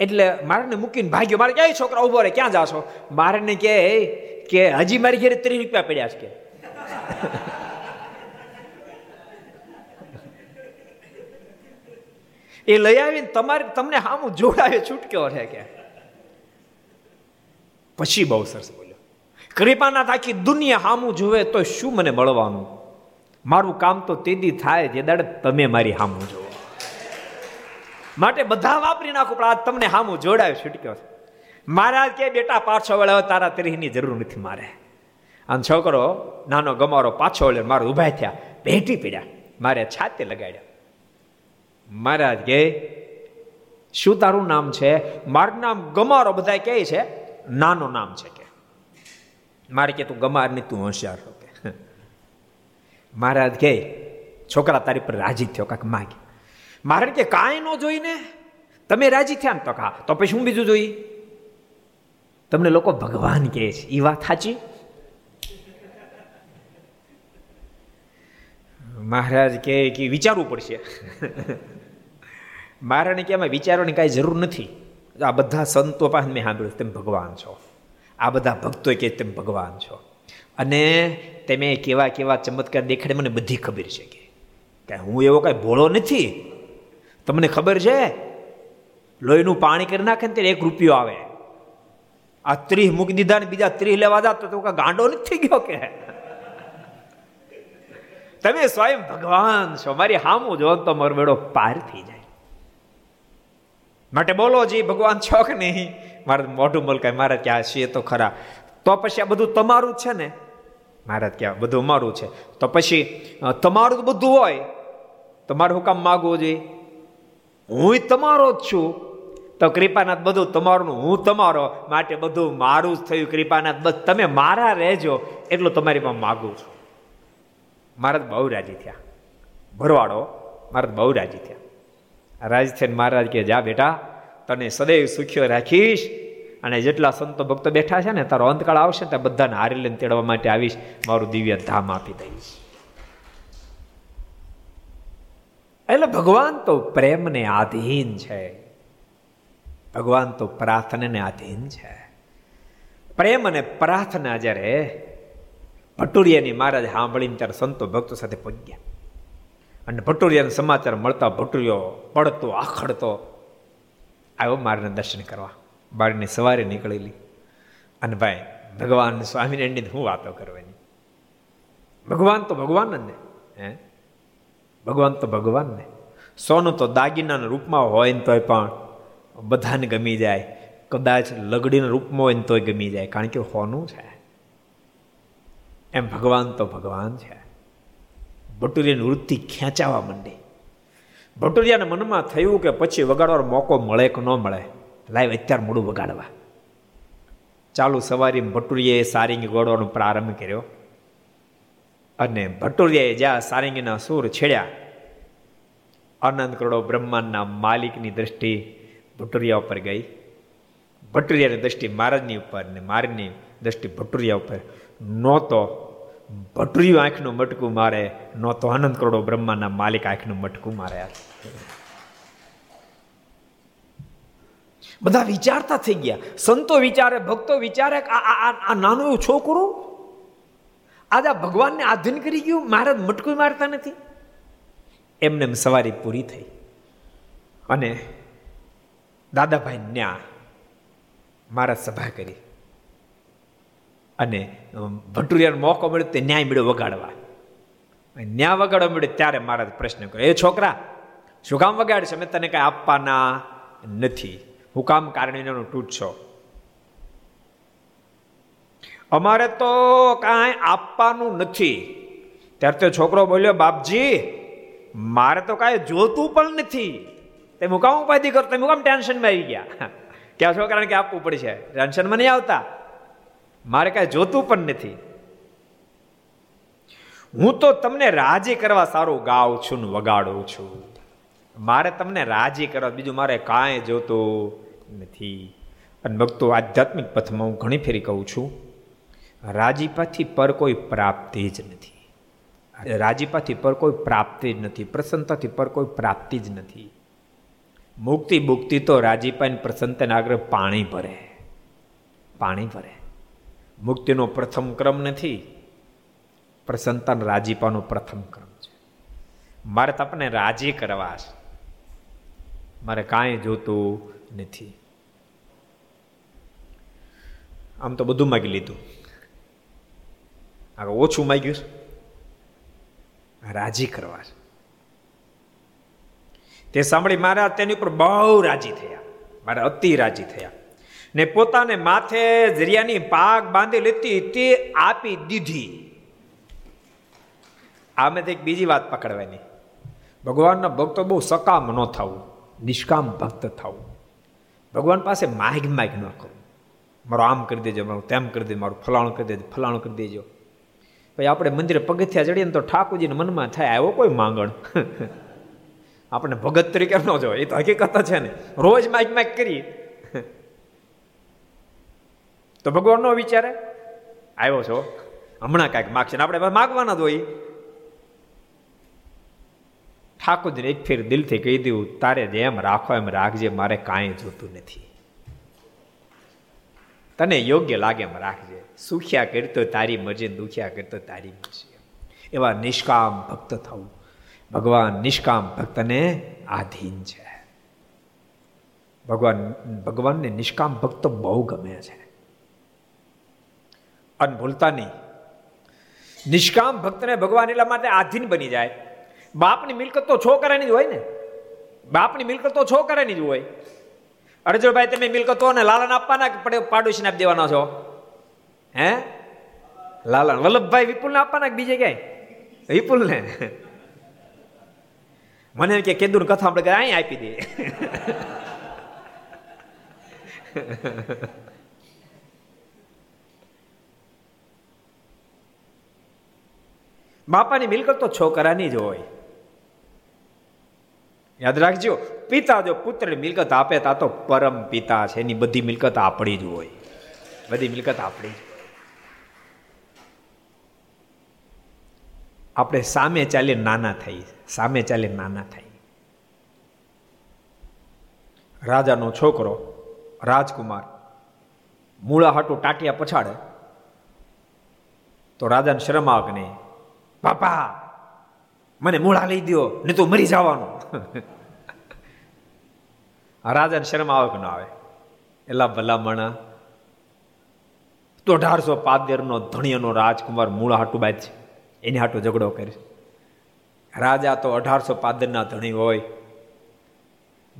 એટલે મારે મૂકીને ભાગ્યો. મારે ક્યાંય છોકરા ઊભો રહે? ક્યાં જાશો? મારે કહે કે હજી મારી ઘેરે ત્રીસ રૂપિયા પડ્યા છે કે. એ લઈ આવીને તમારે તમને હામું જોડાવે છૂટક્યો છે કે. પછી બહુ સરસ બોલ્યો. કૃપાના થાકી દુનિયા હામું જોવે તો શું મને મળવાનું? મારું કામ તો તેદી થાય જે દાડે તમે મારી હામું જોવો માટે બધા વાપરી નાખો, પણ આ તમને હામું જોડાયું છૂટક્યો મહારાજ કે બેટા પાછો વળે તારા ત્રીની જરૂર નથી મારે. આમ છોકરો, નાનો ગમારો પાછો વળે મારે ઊભા થયા, ભેટી પીડ્યા, મારે છાતે લગાડ્યા. મહારાજ કે શું તારું નામ છે? મારું નામ ગમારો. બધા કહે છે, નાનો નામ છે. કે મારે કે, તું ગમાર નહીં તું હોશિયાર. મહારાજ કહે, છોકરા તારી પર રાજી થયો કાંક માગે. મહારાજ કે, કાંઈ ન જોઈને? તમે રાજી થયા ને તો કા? તો પછી શું બીજું જોઈ? તમને લોકો ભગવાન કહે છે. એ વાત સાચી? મહારાજ કે વિચારવું પડશે. મારાને કે એમાં વિચારવાની કાંઈ જરૂર નથી. આ બધા સંતો પાસે મેં સાંભળ્યું, તેમ ભગવાન છો. આ બધા ભક્તો કે તેમ ભગવાન છો. અને તમે કેવા કેવા ચમત્કાર દેખાડે, મને બધી ખબર છે કે. હું એવો કાંઈ ભોળો નથી. તમને ખબર છે? લોહીનું પાણી કરી નાખે ને ત્યારે એક રૂપિયો આવે. આ ત્રીસ મૂકી દીધા ને બીજા ત્રીસ લેવા જાત તો ગાંડો નથી ગયો કે? તમે સ્વયં ભગવાન છો, મારી હામું જો તો મારો પાર થઈ જાય. માટે બોલો જી, ભગવાન છો કે નહીં? મારે મોઢું મલકાય, મારે ત્યાં છીએ તો ખરા. તો પછી આ બધું તમારું છે ને? મારે કહેવાય બધું અમારું છે. તો પછી તમારું બધું હોય, તમારું મારે હું કામ માગવું જોઈએ. હું તમારો જ છું. તો કૃપાનાથ બધું તમારું, હું તમારો માટે બધું મારું જ થયું. કૃપાનાથ, બસ તમે મારા રહેજો, એટલું તમારી પાસે માગું છું. મારા બહુ રાજી થયા. ભરવાડો, મારા બહુ રાજી થયા. રાજી થઈને મહારાજ કે જા બેટા, તને સદૈવ સુખ્યો રાખીશ. અને જેટલા સંતો ભક્તો બેઠા છે ને, તારો અંતકાળ આવશે ત્યાં બધાને હારી લઈને તેડવા માટે આવીશ. મારું દિવ્ય ધામ આપી દઈશ. એટલે ભગવાન તો પ્રેમને આધીન છે. ભગવાન તો પ્રાર્થનાને આધીન છે. પ્રેમ અને પ્રાર્થના જ્યારે ભટુરિયાની મહારાજ સાંભળીને ત્યારે સંતો ભક્તો સાથે પહોંચ્યા અને ભટુરિયાને સમાચાર મળતા ભટુરિયો પડતો, આખડતો આવ્યો મારાને દર્શન કરવા. બારની સવારે નીકળેલી. અને ભાઈ, ભગવાન સ્વામિનારાયણની હું વાતો કરવાની? ભગવાન તો ભગવાન જ ને. હે? ભગવાન તો ભગવાન ને. સોનું તો દાગીનાના રૂપમાં હોય ને તોય પણ બધાને ગમી જાય. કદાચ લગડીના રૂપમાં હોય ને તોય ગમી જાય. કારણ કે હોનું છે. એમ ભગવાન તો ભગવાન છે. ભટુરિયાની વૃત્તિ ખેંચાવા માંડી. ભટુરિયાના મનમાં થયું કે પછી વગાડવાનો મોકો મળે કે ન મળે? લાઈવ અત્યારે મોડું વગાડવા. ચાલુ સવારે ભટુરિયાએ સારંગી ગોળવાનો પ્રારંભ કર્યો. અને ભટુરિયાએ જ્યાં સારંગીના સૂર છેડ્યા, આનંદ કરોડો બ્રહ્માંડના માલિકની દ્રષ્ટિ ભટુરિયા ઉપર ગઈ. ભટુરિયાની દ્રષ્ટિ મહારાજની ઉપર ને મારની દ્રષ્ટિ ભટુરિયા ઉપર. નહોતો, ભટુરિયું આંખનું મટકું મારે, નહોતો આનંદ કરોડો બ્રહ્માના માલિક આંખનું મટકું મારે. બધા વિચારતા થઈ ગયા. સંતો વિચારે, ભક્તો વિચારે આ નાનું છોકરું આજે ભગવાનને આધીન કરી ગયું મહારાજ મટકું મારતા નથી. એમને સવારી પૂરી થઈ. અને દાદાભાઈ ન્યા મારા સભા કરી. અને ભટુરિયાનો મોકો મળ્યો તે ન્યાય મળ્યો વગાડવા. ન્યા વગાડવા મળ્યો ત્યારે મહારાજ પ્રશ્ન કર્યો, એ છોકરા, શું કામ વગાડશે અમે તને કાંઈ આપવાના નથી. હું કામ કારણે તૂટશો અમારે તો કાંઈ આપવાનું નથી. ત્યારે તો છોકરો બોલ્યો, બાપજી, મારે તો કાંઈ જોતું પણ નથી. તે મુકામ કામ ઉપાધિ કરો? તમે મુકામ ટેન્શનમાં આવી ગયા? ક્યાં છોકરાને કે આપવું પડશે? ટેન્શનમાં નહીં આવતા. મારે કાંઈ જોતું પણ નથી. હું તો તમને રાજી કરવા સારું ગાઉં છું ને વગાડું છું. મારે તમને રાજી કરવા, બીજું મારે કાંઈ જોતું નથી. અને ભક્તો, આધ્યાત્મિક પથમાં હું ઘણી ફેરી કહું છું, રાજીપાથી પર કોઈ પ્રાપ્તિ જ નથી. રાજીપાથી પર કોઈ પ્રાપ્તિ જ નથી. પ્રસન્નતાથી પર કોઈ પ્રાપ્તિ જ નથી. મુક્તિ મુક્તિ તો રાજીપાને પ્રસન્નતાને આગળ પાણી ભરે. પાણી ભરે. મુક્તિનો પ્રથમ ક્રમ નથી. પ્રસન્નતા રાજીપાનો પ્રથમ ક્રમ છે. મારે તો આપણને રાજી કરવા છે. મારે કાંઈ જોતું નથી. આમ તો બધું માગી લીધું. આગળ ઓછું માગ્યું. રાજી કરવા. તે સાંભળી મારા તેની ઉપર બહુ રાજી થયા. મારા અતિ રાજી થયા. ને પોતાને માથે જરિયાની પાક બાંધી લીધી, તે આપી દીધી. આમે એક બીજી વાત પકડવાની. ભગવાનના ભક્તો બહુ સકામ ન થવું, નિષ્કામ ભક્ત થવું. ભગવાન પાસે માગ માગ ન કરો. મારો આમ કરી દેજો, મારું તેમ કરી દેજો, મારું ફલાણું કરી દેજો, ફલાણું કરી દેજો. ભાઈ આપણે મંદિરે પગથિયા ચડીએ ને તો ઠાકોરજીને મનમાં થાય આવ્યો કોઈ માંગણ? આપણે ભગત તરીકે ન જો એ તો હકીકત છે ને. રોજ માઇક માઇક કરી તો ભગવાન નો વિચારે, આવ્યો છો? હમણાં કાંઈક માગશે ને આપણે માગવાના જ હોય. ઠાકોરજીને એક ફેર દિલથી કહી દઉં તારે જેમ રાખો, એમ રાખજે, મારે કાંઈ જોતું નથી. તને યોગ્ય લાગે એમ રાખજે. સુખ્યા કરતો તારી મરજી દુખ્યા કરતો તારી મરજી એવા નિષ્કામ ભક્ત થવું. ભગવાન નિષ્કામ ભક્તને આધીન છે. ભગવાન, ભગવાનને નિષ્કામ ભક્ત બહુ ગમે છે. અને ભૂલતા નહીં. નિષ્કામ ભક્તને ભગવાન એટલા માટે આધીન બની જાય. બાપની મિલકત તો છોકરાની જ હોય ને. બાપની મિલકત તો છોકરાની જ હોય. અર્જુનભાઈ તમે મિલકતો ને લાલન આપવાના કે પાડોશીને આપી દેવાના છો? હે? લાલન. વલ્લભભાઈ, વિપુલને આપવાના કે બીજે ક્યાંય? વિપુલને? મને કે કેદુર કથા આપણે અહીં આપી દે. બાપાની મિલકત તો છોકરાની જ હોય. યાદ રાખજો, પિતા જો પુત્રની મિલકત આપે તા તો પરમ પિતા છે. એની બધી મિલકત આપણી જ હોય. બધી મિલકત આપણી જ. આપણે સામે ચાલીએ નાના થઈ, સામે ચાલીએ નાના થઈ. રાજાનો છોકરો, રાજકુમાર મૂળા હાટું ટાટિયા પછાડે, તો રાજાને શરમ આવે નહીં, બાપા મને મૂળા લઈ દો ને તો મરી જવાનું. રાજાને શરમ આવે કે ના આવે? એલા ભલામણા. તો અઢારસો પાદેરનો ધણિયાનો રાજકુમાર મૂળા હાટું બાદ છે. એની હાટું ઝઘડો કરે. રાજા તો અઢારસો પાદરના ધણી હોય.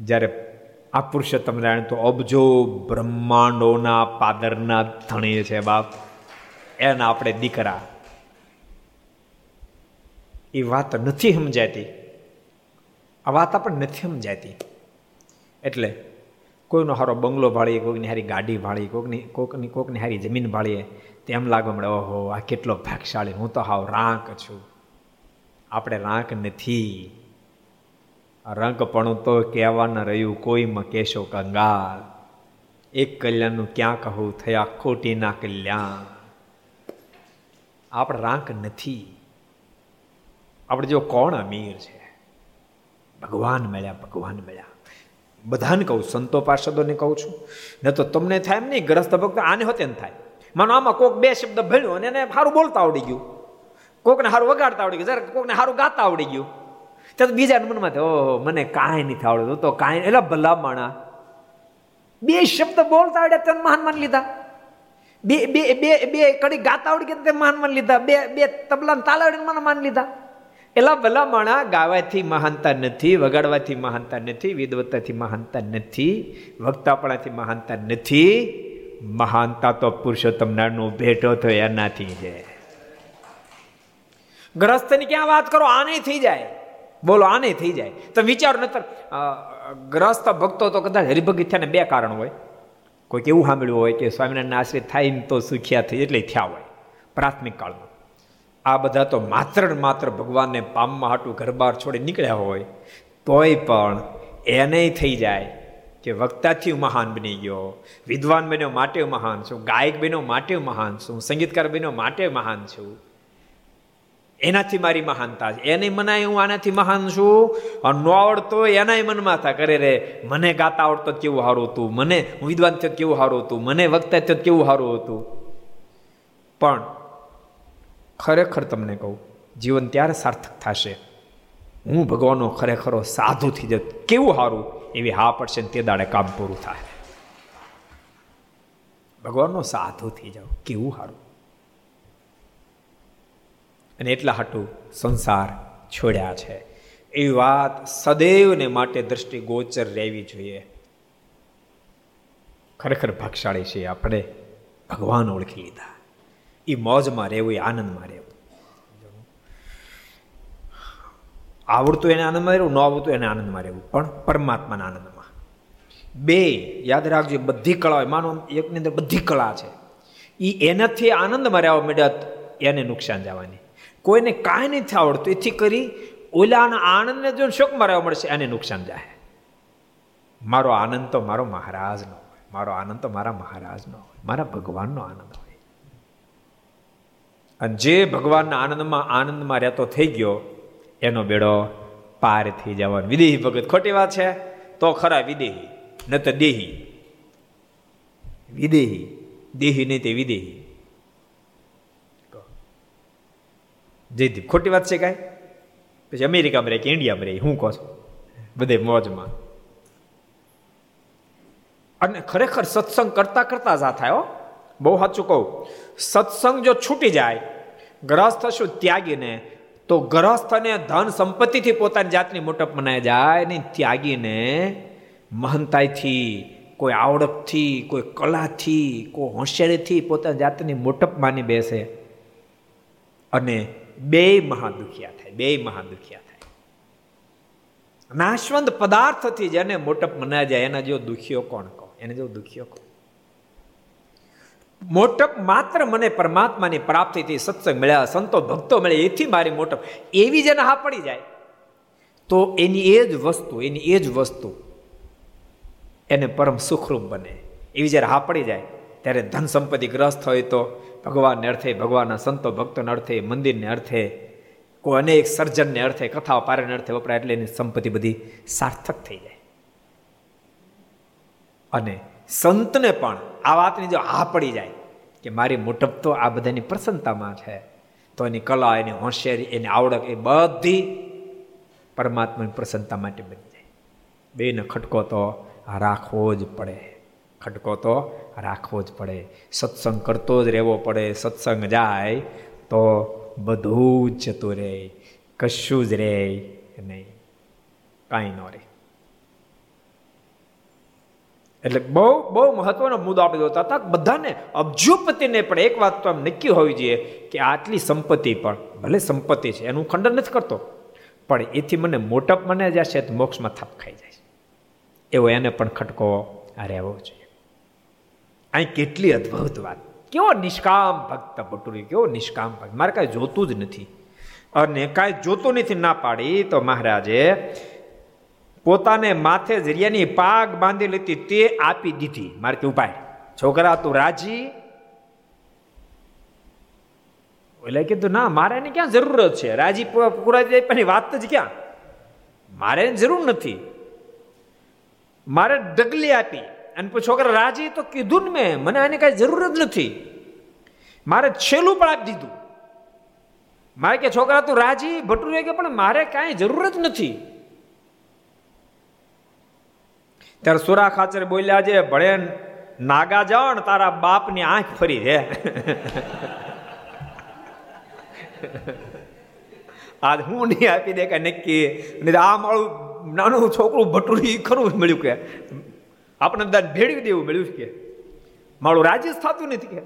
જ્યારે આ પુરુષોત્તમ નારાયણ તો અબજો બ્રહ્માંડોના પાદરના ધણી છે બાપ. એના આપણે દીકરા. એ વાત નથી સમજાતી. આ વાત આપણને નથી સમજાતી. એટલે કોઈનો હારો બંગલો ભાળીએ કોઈકની હારી ગાડી ભાળીએ કોકની કોકની કોકની હારી જમીન ભાળીએ તેમ લાગવા મળે ઓહો, આ કેટલો ભાગશાળી, હું તો હાવ રાંક છું. આપણે રાંક નથી. રંકપણું તો કહેવાના રહ્યું, કોઈમાં કેશો કંગાલ. એક કલ્યાણનું ક્યાં કહું થયા ખોટીના કલ્યાણ. આપણે રાંક નથી. આપણે જો કોણ અમીર છે? ભગવાન મળ્યા ભગવાન મળ્યા. બધાને કહું, સંતો પાર્ષદોને કહું છું. ન તો તમને થાય એમ નહીં, ગ્રસ્ત ભક્ત આને હોતે ને થાય. માનો આમાં કોક બે શબ્દ ભણ્યો અને એને સારું બોલતા આવડી ગયું. કોકને સારું વગાડતા આવડી ગયું. જરા કોકને સારું ગાતા આવડી ગયું. ત્યારે બીજા મનમાં ઓહો, મને કાંઈ નથી આવડતું. તો કાંઈ એટલે ભલા માણા બે શબ્દ બોલતા આવડ્યા તેને મહાન માન લીધા. બે બે બે બે કડી ગાતા આવડી ગયા તે મહાન માન લીધા. બે બે તબલા તાલ આવડીને માન લીધા. એલા ભલા માણા ગાવાથી મહાનતા નથી, વગાડવાથી મહાનતા નથી, વિદવત્તાથી મહાનતા નથી, વક્તાપણાથી મહાનતા નથી. મહાનતા તો પુરુષોત્તમ નારાયણનો ભેટો થયો, એનાથી છે. ગ્રસ્તની ક્યાં વાત કરો, આને થઈ જાય. બોલો, આને થઈ જાય. તો વિચાર, નતર ગ્રસ્ત ભક્તો તો કદાચ હરિભગત થયાને બે કારણ હોય. કોઈક એવું સાંભળ્યું હોય કે સ્વામિનારાયણ આશ્રિત થાય તો સુખ્યા થઈ, એટલે થયા હોય. પ્રાથમિક કાળમાં. આ બધા તો માત્ર ને માત્ર ભગવાનને પામમાં હાટું ઘર બહાર છોડી નીકળ્યા હોય, તોય પણ એને થઈ જાય કે વક્તાથી મહાન બની ગયો, વિદ્વાન બન્યો માટે મહાન છું, ગાયક બન્યો માટે મહાન છું, સંગીતકાર બન્યો માટે મહાન છું. એનાથી મારી મહાનતા છે. એને મનાય હું આનાથી મહાન છું. ન આવડતો એનાય મનમાં હતા કરે રે, મને ગાતા આવડતો કેવું સારું હતું? મને હું વિદ્વાન થયો કેવું સારું હતું? મને વક્તા થયો કેવું સારું હતું? પણ ખરેખર તમને કહું, જીવન ત્યારે સાર્થક થશે. હું ભગવાનનો ખરેખરો સાધુ થઈ જત કેવું સારું એવી હા પડશે તે દાડે કામ પૂરું થાય. ભગવાનનો સાધુ થઈ જાઓ કેવું સારું અને એટલા હાટું સંસાર છોડ્યા છે. એવી વાત સદૈવને માટે દ્રષ્ટિ ગોચર રહેવી જોઈએ. ખરેખર ભાગશાળી છે આપણે. ભગવાન ઓળખી લીધા. એ મોજમાં રહેવું એ આનંદમાં રહેવું આવડતું એને આનંદમાં રહેવું ન આવડતું એને આનંદમાં રહેવું પણ પરમાત્માના આનંદમાં બે યાદ રાખજો બધી કળા માનો એકની અંદર બધી કળા છે એ એનાથી આનંદમાં રહેવા મળ્યા એને નુકસાન જવાની કોઈને કાંઈ નથી આવડતું એથી કરી ઓલાના આનંદને જો શોકમાં રહેવા મળશે એને નુકસાન જાય મારો આનંદ તો મારો મહારાજનો હોય મારો આનંદ તો મારા મહારાજનો હોય મારા ભગવાનનો આનંદ હોય અને જે ભગવાનના આનંદમાં આનંદમાં રહેતો થઈ ગયો એનો બેડો પાર થઈ જવાનો. વિદેહી ભગત ખોટી વાત છે? તો ખરા વિદેહી ન તો દેહી. વિદેહી. દેહી નહીં તે વિદેહી. જયદીપ ખોટી વાત છે કાંઈ? પછી અમેરિકામાં રહે કે ઇન્ડિયામાં રહે હું કહો છો. બધે મોજમાં. અને ખરેખર સત્સંગ કરતા કરતા જ આ થાય બહુ સાચું કહું. સત્સંગ જો છૂટી જાય ગ્રસ્ત શું ત્યાગીને, તો ગ્રસ્થને ધન સંપત્તિથી પોતાની જાતની મોટપ મનાય જાય ને ત્યાગીને મહંતાઈથી, કોઈ આવડતથી, કોઈ કલાથી, કોઈ હોશિયારીથી પોતાની જાતની મોટપ માની બેસે અને બે મહાદુખિયા થાય, બે મહાદુખિયા થાય. નાશવંત પદાર્થથી જેને મોટપ મનાય જાય, એના જો દુખીઓ કોણ કહો? એને જો દુખીઓ કોણ મોટપ માત્ર મને પરમાત્માની પ્રાપ્તિથી સત્સંગ મળ્યા, સંતો, ભક્તો મળે એથી મારી મોટપ. એવી જેને હા પડી જાય. તો એની એ જ વસ્તુ, એની એ જ વસ્તુ એને પરમ સુખરૂપ બને. એવી જ્યારે હા પડી જાય, ત્યારે ધન સંપત્તિ ગ્રસ્ત હોય તો ભગવાનને અર્થે, ભગવાનના સંતો, ભક્તોને અર્થે, મંદિરને અર્થે, કોઈ અનેક સર્જનને અર્થે કથાઓ પારણ અર્થે વપરાય એટલે એની સંપત્તિ બધી સાર્થક થઈ જાય. અને સંતને પણ આ વાતની જો હા પડી જાય કે મારી મોટપ તો આ બધાની પ્રસન્નતામાં છે, તો એની કલા, એની હોશિયારી, એની આવડત એ બધી પરમાત્માની પ્રસન્નતા માટે બની જાય. બેને ખટકો તો રાખવો જ પડે. ખટકો તો રાખવો જ પડે. સત્સંગ કરતો જ રહેવો પડે. સત્સંગ જાય તો બધું જ જતું રહે. કશું જ રહે નહીં. કાંઈ ન રહે. એટલે બહુ બહુ મહત્વનો મુદ્દો આપણે જોતા હતા બધાને, અબજોપતિને પણ એક વાત તો આમ નક્કી હોવી જોઈએ કે આટલી સંપત્તિ પણ, ભલે સંપત્તિ છે, એનું ખંડન નથી કરતો. પણ એથી મને મોટપ મને જશે તો મોક્ષમાં થાપ ખાઈ જાય એવો એને પણ ખટકો રહેવો જોઈએ. અહીં કેટલી અદ્ભુત વાત. કેવો નિષ્કામ ભક્ત ભટુરી કેવો નિષ્કામ ભક્ત. મારે કાંઈ જોતું જ નથી. અને કાંઈ જોતું નથી, ના પાડી તો મહારાજે પોતાને માથે જરિયાની પાગ બાંધી લીધી તે આપી દીધી. મારે કે ઉપાય. છોકરા, તું રાજી? એટલે કીધું ના, મારે એની ક્યાં જરૂરત છે? રાજી જાય પણ વાત જ ક્યાં? મારે જરૂર નથી. મારે ડગલી આપી. અને છોકરા રાજી તો કીધું ને મેં. મને આની કાંઈ જરૂર જ નથી. મારે છેલ્લું પણ આપી દીધું. મારે કે, છોકરા, તું રાજી? ભટુરે કે, પણ મારે કાંઈ જરૂર જ નથી. ત્યારે સુરા ખાચર બોલ્યા છે ભળે નાગા જણ તારા બાપની આંખ ફરી છે આજ હું નહીં આપી દે કે નક્કી. નહીં આ મારું નાનું છોકરું ભટુરી ખરું મળ્યું કે. આપણે બધા ભેળવી દેવું મળ્યું કે. મારું રાજી થતું નથી કે.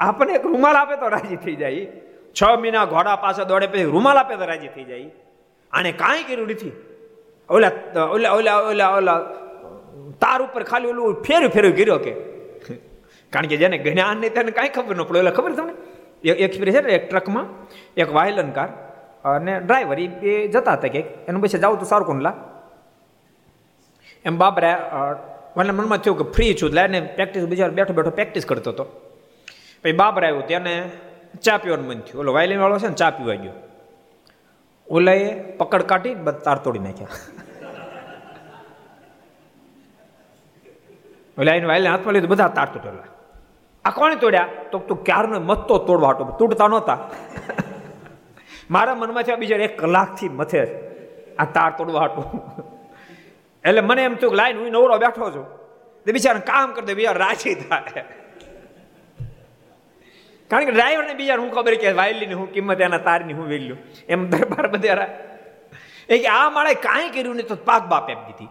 આપણને એક રૂમાલ આપે તો રાજી થઈ જાય છ મહિના ઘોડા પાછા દોડે પછી રૂમાલ આપે તો રાજી થઈ જાય આને કાંઈ કર્યું નથી. ઓલા ઓલા ઓલા ઓલા ઓલા તાર ઉપર ખાલી ઓલું ફેર ફેર કર્યો કે. કારણ કે જેને જ્ઞાન નહીં તેને કાંઈ ખબર ન પડે. એટલે ખબર તમને? એક એક્સપિરિયન્સ છે ને, એક ટ્રકમાં એક વાયલન કાર અને ડ્રાઈવર એ જતા હતા કે એનું પછી જાવ તો સારું કોણ એમ બાબરા મને મનમાં થયું કે ફ્રી છું, એટલે પ્રેક્ટિસ બીજા બેઠો બેઠો પ્રેક્ટિસ કરતો હતો. પછી બાબર આવ્યું તેને ચા પીવાનું મન થયું. ઓલો વાયલિન વાળો છે ને, ચા પીવા ગયો. ઓલાએ પકડ કાઢી તાર તોડી નાખ્યા. એટલે એને વાયલે હાથમાં લીધું બધા તાર તૂટેલા આ કોણે તોડ્યા? તો તું ક્યારનો મથતો તોડવા હતો? તૂટતા નહોતા. મારા મનમાં છે બીજા એક કલાકથી મથે આ તાર તોડવા હતો. એટલે મને એમ થયું લાઈન હું નવરો બેઠો છું. તે બિચારા કામ કરી દે બીજા રાજી થાય. કારણ કે ડ્રાઈવરને બીજા હું ખબર કે વાયલીની હું કિંમત, એના તારની હું વેલ્યુ. એમ દરબાર બધા એ કે આ માળે કાંઈ કર્યું નહીં તો પાક બાપ એમ દીધી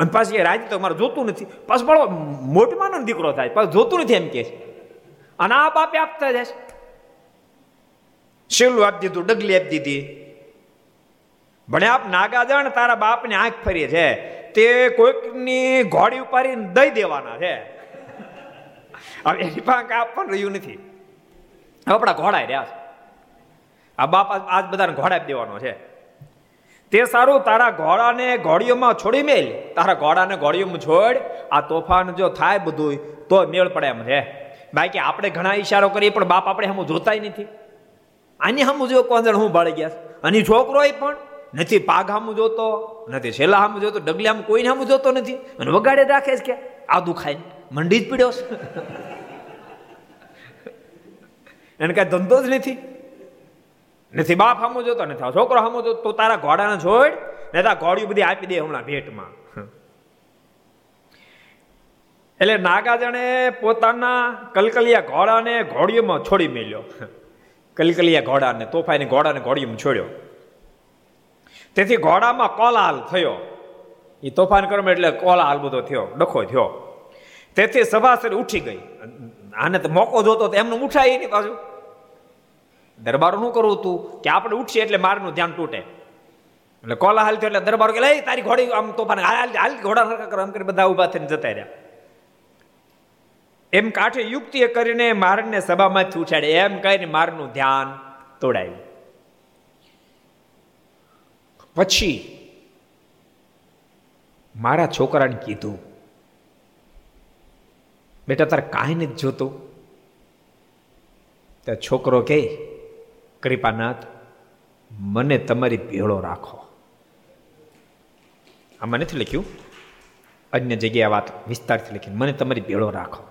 અને પાછી એ રાજી તો મારે જોતું નથી. પાછું બળો મોટમાનો દીકરો થાય, પાછું જોતું નથી એમ કે અને આ બાપે આપતા જાય શેલું આપી દીધું, ડગલી આપી દીધી. ભણે આપ નાગા જાણ તારા બાપને આંખ ફરી છે. તે કોઈકની ઘોડી ઉપાડીને દઈ દેવાના છે. હવે એની પાંખ આપ પણ રહ્યું નથી. આપણા ઘોડા રહ્યા છે. આ બાપ આજ બધાને ઘોડા દેવાનો છે. તે સારું, તારા ઘોડાને ઘોડીઓમાં છોડી મેલ. તારા ઘોડાને ઘોડીઓમાં છોડ. આ તોફાન જો થાય બધું તો મેળ પડે એમ છે. બાકી આપણે ઘણા ઈશારો કરીએ, પણ બાપ આપણે હમ જોતાય નથી. આની હમ જો કોણ હું ભાળી ગયા અને છોકરો પણ નથી પાઘ હામું જોતો, નથી છેલ્લા હમ જોતો ડગલી આમ કોઈને હમ જોતો નથી. અને વગાડે રાખે છે કે આ દુખાય મંડી જ પીડ્યો એને કાંઈ ધંધો જ નથી. નથી, બાપ સામો જોતો નથી છોકરો સામો જોતો, તો તારા ઘોડાને છોડ ને તારા ઘોડિયું બધી આપી દે હમણાં ભેટમાં. એટલે નાગાજણે પોતાના કલકલિયા ઘોડાને ઘોડીઓમાં છોડી મેલ્યો. કલકલિયા ઘોડાને, તોફાઈને ઘોડાને ઘોડીઓમાં છોડ્યો. તેથી ઘોડામાં કોલાલ થયો. એ તોફાન કરવા એટલે કોલાલ બધો થયો, ડખો થયો. તેથી સભાસર ઉઠી ગઈ. આને તો મોકો જોતો તો એમનું ઉઠાય એની પાછું. દરબારનું કરવું હતું કે આપણે ઉઠશે એટલે મારનું ધ્યાન તૂટે. એટલે કોલા હાલ એટલે દરબાર કે લઈ તારી ઘોડી આમ તોફાન હાલ ઘોડા હરકા કરો. એમ કરી બધા ઊભા થઈને જતા રહ્યા. એમ કાઠે યુક્તિ કરીને મારને સભામાંથી ઉછાડે એમ કહીને મારનું ધ્યાન તોડાયું. પછી મારા છોકરાને કીધું, બેટા, તારે કાંઈ નથી જોતું. ત્યાં છોકરો કે કૃપાનાથ, મને તમારી ભેળો રાખો. આમાં નથી લખ્યું? અન્ય જગ્યાએ વાત વિસ્તારથી લખી મને તમારી ભેળો રાખો.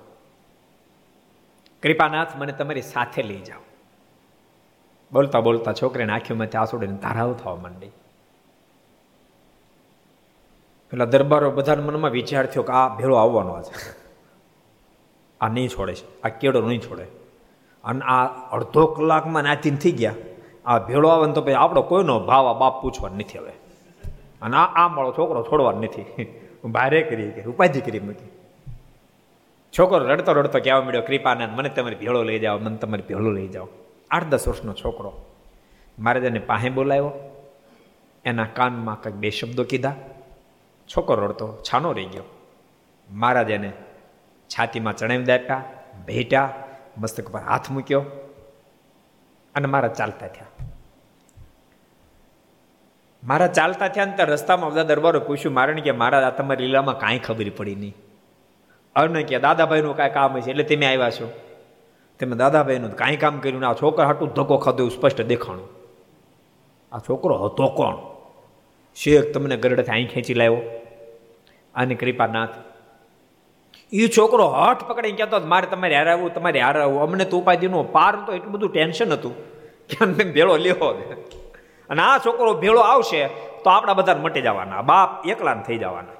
કૃપાનાથ, મને તમારી સાથે લઈ જાઓ. બોલતા બોલતા છોકરીને આંખીમાંથી આંસુડીને ધારાવ થવા માંડી. પેલા દરબારો બધા મનમાં વિચાર થયો કે આ ભેળો આવવાનો છે આ નહીં છોડે છે. આ કેળો નહીં છોડે. અને આ અડધો કલાકમાં નાચીન થઈ ગયા. આ ભેળો આવે ને તો પછી આપણો કોઈનો ભાવ આ બાપ પૂછવાનો નથી હવે. અને આ આ મારો છોકરો છોડવાનો નથી. ભારે કરી કે ઉપાધિ કરી મૂકી. છોકરો રડતો રડતો કહેવા મળ્યો કૃપાનંદ, મને તમારી ભેળો લઈ જાઓ, મને તમારી ભેળો લઈ જાઓ. આઠ દસ વર્ષનો છોકરો. મારે તેને પાસે બોલાવ્યો. એના કાનમાં કંઈક બે શબ્દો કીધા. છોકરો રડતો છાનો રહી ગયો. મહારાજ એને છાતીમાં ચણાવી દાપ્યા, ભેટ્યા મસ્તક પર હાથ મૂક્યો અને મારા ચાલતા થયા. મારા ચાલતા થયા ને રસ્તામાં બધા દરબારો પૂછ્યું, મારણ કે મારા તમારી લીલામાં કાંઈ ખબર પડી નહીં? અર્ણ કે, દાદાભાઈનું કાંઈ કામ છે એટલે તમે આવ્યા છો. તમે દાદાભાઈનું કાંઈ કામ કર્યું આ છોકરા હાટું ધક્કો ખાધો એવું સ્પષ્ટ દેખાણું. આ છોકરો હતો કોણ? શેખ તમને ગરડેથી અહીં ખેંચી લાવ્યો અને કૃપાનાથ એ છોકરો હઠ પકડીને કહેતો મારે તમારે હાર આવવું તમારે હાર આવવું અમને તો ઉપાધિનું પાર તો એટલું બધું ટેન્શન હતું કે અમને ભેળો લેવો અને આ છોકરો ભેળો આવશે તો આપણા બધા મટી જવાના, બાપ એકલા થઈ જવાના.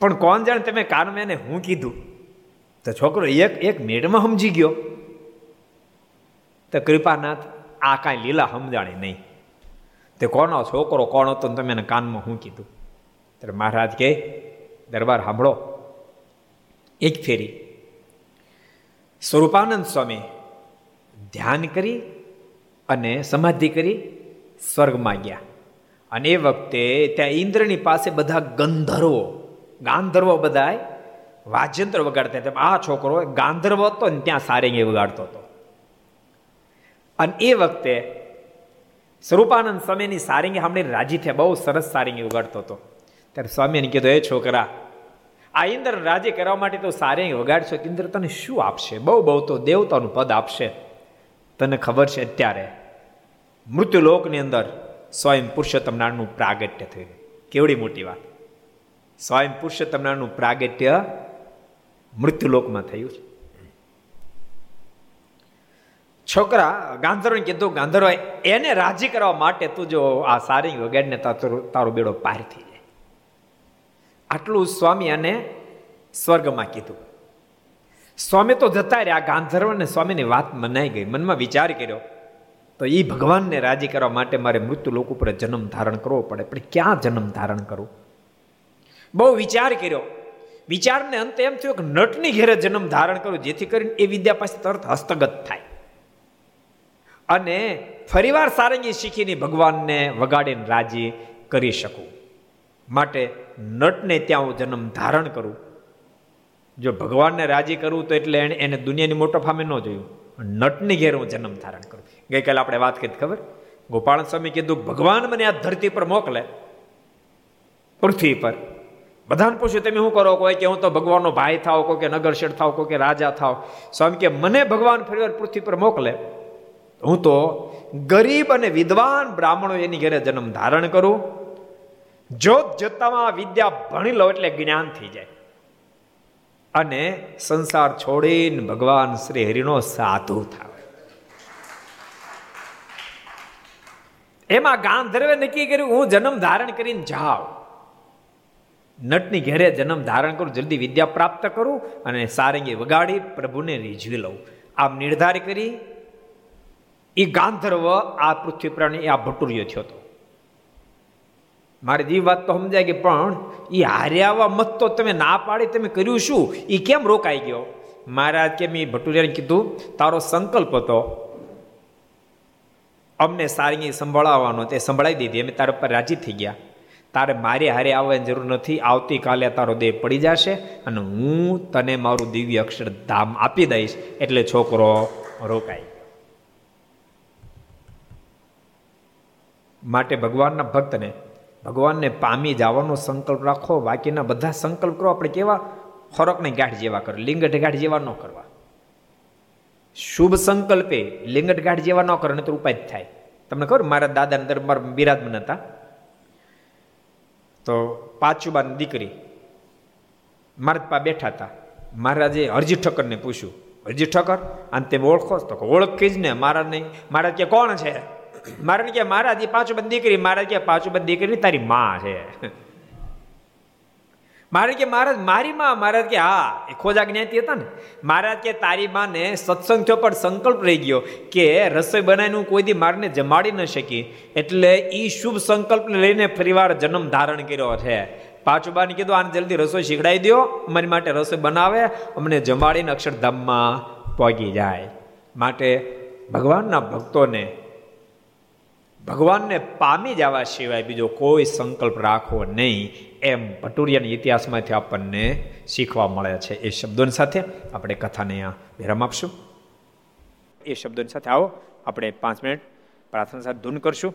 પણ કોણ જાણે તમે કાનમાં એને હું કીધું? તો છોકરો એક એક મિનિટમાં સમજી ગયો. તો કૃપાનાથ, આ કાંઈ લીલા સમજાણી નહીં. તે કોનો છોકરો કોણ હતો તમે એને કાનમાં હું કીધું? ત્યારે મહારાજ કે દરબાર સાંભળો. એક ફેરી. સ્વરૂપાનંદ સ્વામી ધ્યાન કરી અને સમાધિ કરી સ્વર્ગમાં ગયા. અને એ વખતે ત્યાં ઇન્દ્રની પાસે બધા ગંધર્વો, ગાંધર્વો બધા વાજ્યંત્ર વગાડતા હતા. આ છોકરો ગાંધર્વ હતો ને ત્યાં સારેંગી વગાડતો હતો. અને એ વખતે સ્વરૂપાનંદ સ્વામીની સારેંગી સાંભળીને રાજી થયા. બહુ સરસ સારેંગી વગાડતો હતો. ત્યારે સ્વામીને કીધું, એ છોકરા આ ઇન્દ્ર રાજી કરવા માટે તો સારે વગાડશો ઇન્દ્ર તને શું આપશે? બહુ બહુ તો દેવતાનું પદ આપશે. તને ખબર છે અત્યારે મૃત્યુલોકની અંદર સ્વયં પુરુષોત્તમ નારાયણનું પ્રાગટ્ય થયું. કેવડી મોટી વાત. સ્વયં પુરુષોત્તમ નારાયણનું પ્રાગટ્ય મૃત્યુલોકમાં થયું છે. છોકરા ગાંધર્વને કીધું ગાંધર્વ એને રાજી કરવા માટે તું જો આ સારી વગાડીને તારો બેડો પાર થઈ આટલું સ્વામી અને સ્વર્ગમાં કીધું. સ્વામી તો જતા રહ્યા, ગાંધર્વને સ્વામીની વાત મનાઈ ગઈ. મનમાં વિચાર કર્યો, તો એ ભગવાનને રાજી કરવા માટે મારે મૃત્યુ લોક ઉપર જન્મ ધારણ કરવો પડે. પણ ક્યાં જન્મ ધારણ કરવું બહુ વિચાર કર્યો. વિચારને અંતે એમ થયું કે નટની ઘેરે જન્મ ધારણ કરું, જેથી કરીને એ વિદ્યા પાસે તરત હસ્તગત થાય. અને ફરીવાર સારંગી શીખીને ભગવાનને વગાડીને રાજી કરી શકું. માટે નટને ત્યાં હું જન્મ ધારણ કરું. જો ભગવાનને રાજી કરવું તો એટલે એને એને દુનિયાની મોટો ફામે ન જોયું. નટની ઘેર હું જન્મ ધારણ કરું. ગઈકાલે આપણે વાત કરી, ખબર? ગોપાલ સ્વામી કીધું, ભગવાન મને આ ધરતી પર મોકલે. પૃથ્વી પર. બધાને પૂછ્યું, તમે શું કરો? કોઈ કે, હું તો ભગવાનનો ભાઈ થાવ, કોઈ કે, નગરશેઠ થાવ, કોઈ કે, રાજા થાવ. સ્વામી કે, મને ભગવાન ફરીવાર પૃથ્વી પર મોકલે. હું તો ગરીબ અને વિદ્વાન બ્રાહ્મણો એની ઘરે જન્મ ધારણ કરું. જોત જોતામાં વિદ્યા ભણી લો એટલે જ્ઞાન થઈ જાય. અને સંસાર છોડીને ભગવાન શ્રી હરિનો સાધુ થાય એમાં ગાંધર્વે નક્કી કર્યું, હું જન્મ ધારણ કરીને જાઉં. નટની ઘેરે જન્મ ધારણ કરું, જલ્દી વિદ્યા પ્રાપ્ત કરું અને સારંગી વગાડી પ્રભુને રીઝવી લઉં. આમ નિર્ધાર કરી એ ગાંધર્વ, આ પૃથ્વી પ્રાણી, આ ભટુરિયો થયો હતો. મારી દી વાત તો સમજાય કે પણ એ હાર્યાવા મત તો તમે ના પાડી, તમે કર્યું શું? એ કેમ રોકાઈ ગયો? મહારાજ કેમ એ ભટુરિયાને કીધું, તારો સંકલ્પ હતો. અમને સારી સંભળાવવાનો, તે સંભળાવી દીધી. અમે તારા પર રાજી થઈ ગયા. તારે મારે હારે આવવાની જરૂર નથી. આવતીકાલે તારો દેહ પડી જશે અને હું તને મારું દિવ્ય અક્ષર ધામ આપી દઈશ. એટલે છોકરો રોકાય માટે ભગવાનના ભક્તને ભગવાનને પામી જવાનો સંકલ્પ રાખો, બાકીના બધા સંકલ્પ કરો. આપણે કેવા? ખોરાકને ગાંઠ જેવા કરો લિંગટ ગાંઠ જેવા ન કરવા. શુભ સંકલ્પે લિંગટ ગાંઠ જેવા ન કરો તો ઉપાય થાય. તમને ખબર? મારા દાદાના દરબાર બિરાજમાન હતા. તો પાંચુબાની દીકરી મારા પા બેઠા હતા. મહારાજે હરજી ઠક્કરને પૂછ્યું હરજી ઠક્કર? અને તેમ ઓળખો તો ઓળખી જ ને, મારા નહીં. મારા કે કોણ છે? મારા કે મહારાજ એ પાંચ બંધ દીકરી, મારા કે પાંચ બંધ દીકરી તારી માં છે. મારે કે મહારાજ મારી માં મહારાજ કે હા, એ ખોજા જ્ઞાતિ હતા ને. મહારાજ કે તારી માને સત્સંગ થયો પણ સંકલ્પ રહી ગયો કે રસોઈ બનાવીને કોઈ દી મારને જમાડી ન શકી. એટલે એ શુભ સંકલ્પ લઈને ફરીવાર જન્મ ધારણ કર્યો છે. પાછુબાને કીધું, આને જલ્દી રસોઈ શીખડાવી દો અમારી માટે રસોઈ બનાવે. અમને જમાડીને અક્ષરધામમાં પહોંચી જાય. માટે ભગવાનના ભક્તોને ભગવાનને પામી જવા સિવાય બીજો કોઈ સંકલ્પ રાખવો નહીં, એમ ભટુરિયાના ઇતિહાસમાંથી આપણને શીખવા મળે છે એ શબ્દોની સાથે આપણે કથાને અહીંયા વિરામ આપશું. એ શબ્દોની સાથે આવો, આપણે પાંચ મિનિટ પ્રાર્થના સાથે ધૂન કરશું.